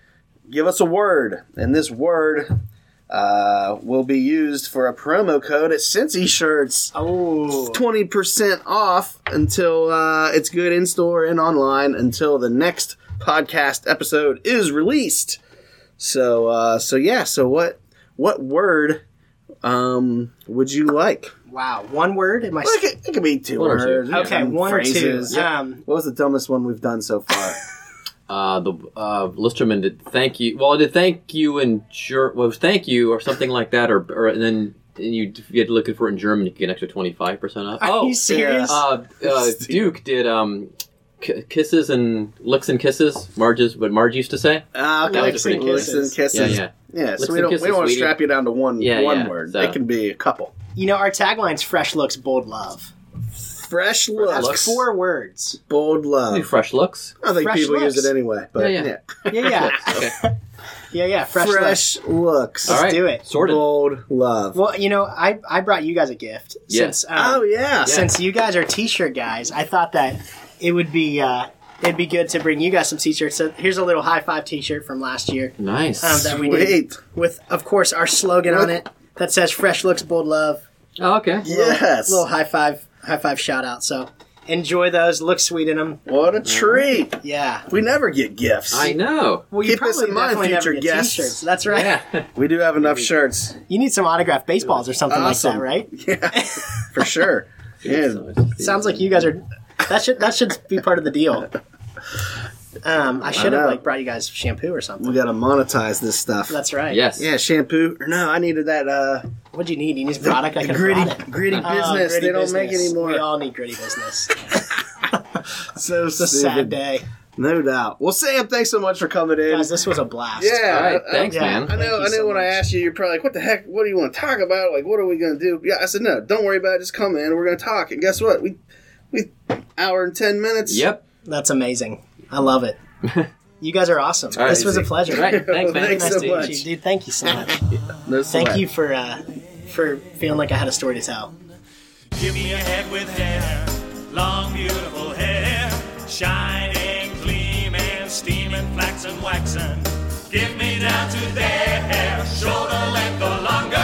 give us a word, and this word uh, will be used for a promo code at Cincy Shirts. Oh, Twenty percent off until uh, it's good in store and online until the next podcast episode is released. So, uh, so yeah. So what what word um, would you like? wow. One word. Am I? Well, it, could, it could be two One or two. words. Okay, some one or two. phrases. Um, What was the dumbest one we've done so far? Uh, the uh, Listerman did thank you. Well, it did thank you in Ger- well, was thank you or something like that, or, or and then you if you had to look for it in German, you get an extra twenty five percent off. Are oh, you serious? uh, uh, Duke did um, k- kisses and licks and kisses. Marge's what Marge used to say. Ah, okay. Licks and Licks and kisses. kisses. Yeah, Yeah, Licks so we don't, kisses, we don't want to strap you down to one Yeah, one yeah, word. so- It can be a couple. You know, our tagline's fresh looks, bold love. Fresh That's looks, looks. four words. bold Do love. fresh looks. I think fresh people use it anyway, but Yeah, yeah, yeah. Yeah, yeah. Okay. yeah, yeah. Fresh, fresh, looks. looks. All right. do it. Sorted. Bold love. Well, you know, I, I brought you guys a gift. Yeah. Since, um, oh yeah, Since you guys are t-shirt guys, I thought that it would be uh, it'd be good to bring you guys some t-shirts. So here's a little high five t-shirt from last year Nice. um, that we did Sweet. with, of course, our slogan on it that says "Fresh looks, bold love." oh, okay. Yes. Little high five, high five shout out. So enjoy those. Look sweet in them. What a treat. Yeah. We never get gifts. I know. Well, Keep this in mind, definitely never future get guests. T-shirts. That's right. Yeah. We do have enough shirts. You need some autographed baseballs or something Awesome. like that, right? Yeah, for sure. Yeah. Sounds like you guys are. That should that should be part of the deal. Um, I should have know. like brought you guys shampoo or something. We got to monetize this stuff. That's right. yes. yeah, shampoo. Or no, I needed that uh, What'd you need? You need a product. I could gritty, have brought it. gritty Oh, business. gritty they don't make anymore. We all need gritty business. so It's a sad day, No doubt. Well, Sam, thanks so much for coming in. guys. This was a blast. yeah, All right. I- Thanks, yeah. man. I know. I know. so when I asked you, you're probably like, "What the heck? What do you want to talk about? Like, what are we going to do?" Yeah, I said, "No, don't worry about it. Just come in. We're going to talk." And guess what? We we hour and ten minutes. Yep. That's amazing. I love it. You guys are awesome. All right, this was a pleasure. All right. Thanks, man. Thanks Nice so to much. meet you, dude. Thank you so much. No Thank sweat. you for uh, for feeling like I had a story to tell. Give me a head with hair, long beautiful hair, shining, gleaming, steaming, flaxen, waxen. Give me down to there, shoulder length or longer.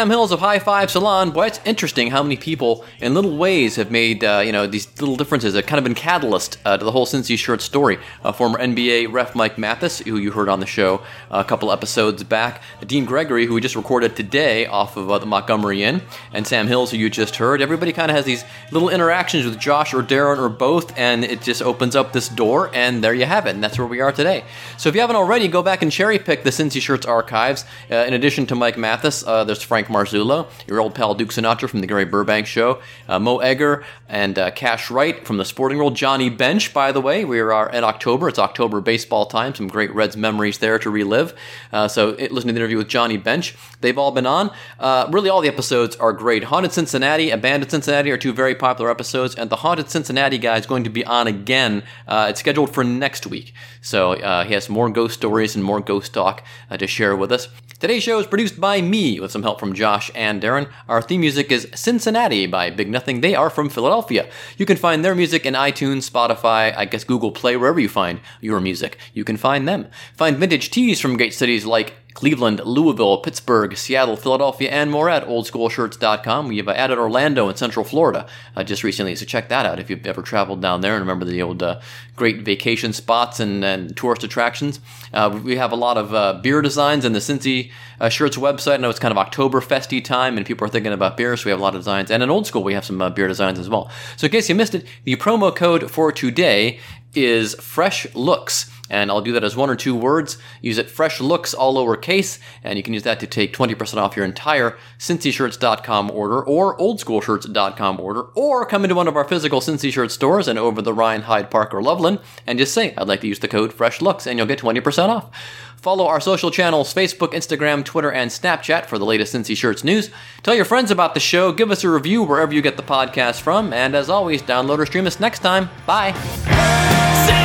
Sam Hills of High Five Salon. Boy, it's interesting how many people, in little ways, have made uh, you know these little differences. Have kind of been catalyst uh, to the whole Cincy shirt story. Uh, former NBA ref Mike Mathis, who you heard on the show a couple episodes back, Dean Gregory, who we just recorded today off of uh, the Montgomery Inn, and Sam Hills, who you just heard. Everybody kind of has these little interactions with Josh or Darin or both, and it just opens up this door, and there you have it. And that's where we are today. So if you haven't already, go back and cherry pick the Cincy Shirts archives. Uh, in addition to Mike Mathis, uh, there's Frank. Marzullo, your old pal Duke Sinatra from the Gary Burbank Show, uh, Mo Egger, and uh, Cash Wright from the Sporting World. Johnny Bench, by the way, we are in October. It's October baseball time. Some great Reds memories there to relive. Uh, so it, listen to the interview with Johnny Bench. They've all been on. Uh, really, all the episodes are great. Haunted Cincinnati, Abandoned Cincinnati are two very popular episodes, and the Haunted Cincinnati guy is going to be on again. Uh, it's scheduled for next week. So uh, he has more ghost stories and more ghost talk to share with us. Today's show is produced by me with some help from Josh and Darin. Our theme music is Cincinnati by Big Nothing. They are from Philadelphia. You can find their music in iTunes, Spotify, I guess Google Play, wherever you find your music. You can find them. Find vintage tees from great cities like Cleveland, Louisville, Pittsburgh, Seattle, Philadelphia, and more at oldschoolshirts.com. We have added Orlando in Central Florida uh, just recently, so check that out if you've ever traveled down there and remember the old uh, great vacation spots and, and tourist attractions. Uh, we have a lot of uh, beer designs in the Cincy uh, Shirts website. I know it's kind of Oktoberfesty time and people are thinking about beer, so we have a lot of designs. And in Old School, we have some uh, beer designs as well. So in case you missed it, the promo code for today is Fresh Looks and I'll do that as one or two words. Use it fresh looks, all lowercase, and you can use that to take 20% off your entire CincyShirts.com order or OldSchoolShirts.com order, or come into one of our physical Cincy Shirt stores and over the Rhine, Hyde Park, or Loveland, and just say, I'd like to use the code fresh looks, and you'll get 20% off. Follow our social channels Facebook, Instagram, Twitter, and Snapchat for the latest Cincy Shirts news. Tell your friends about the show, give us a review wherever you get the podcast from, and as always, download or stream us next time. Bye.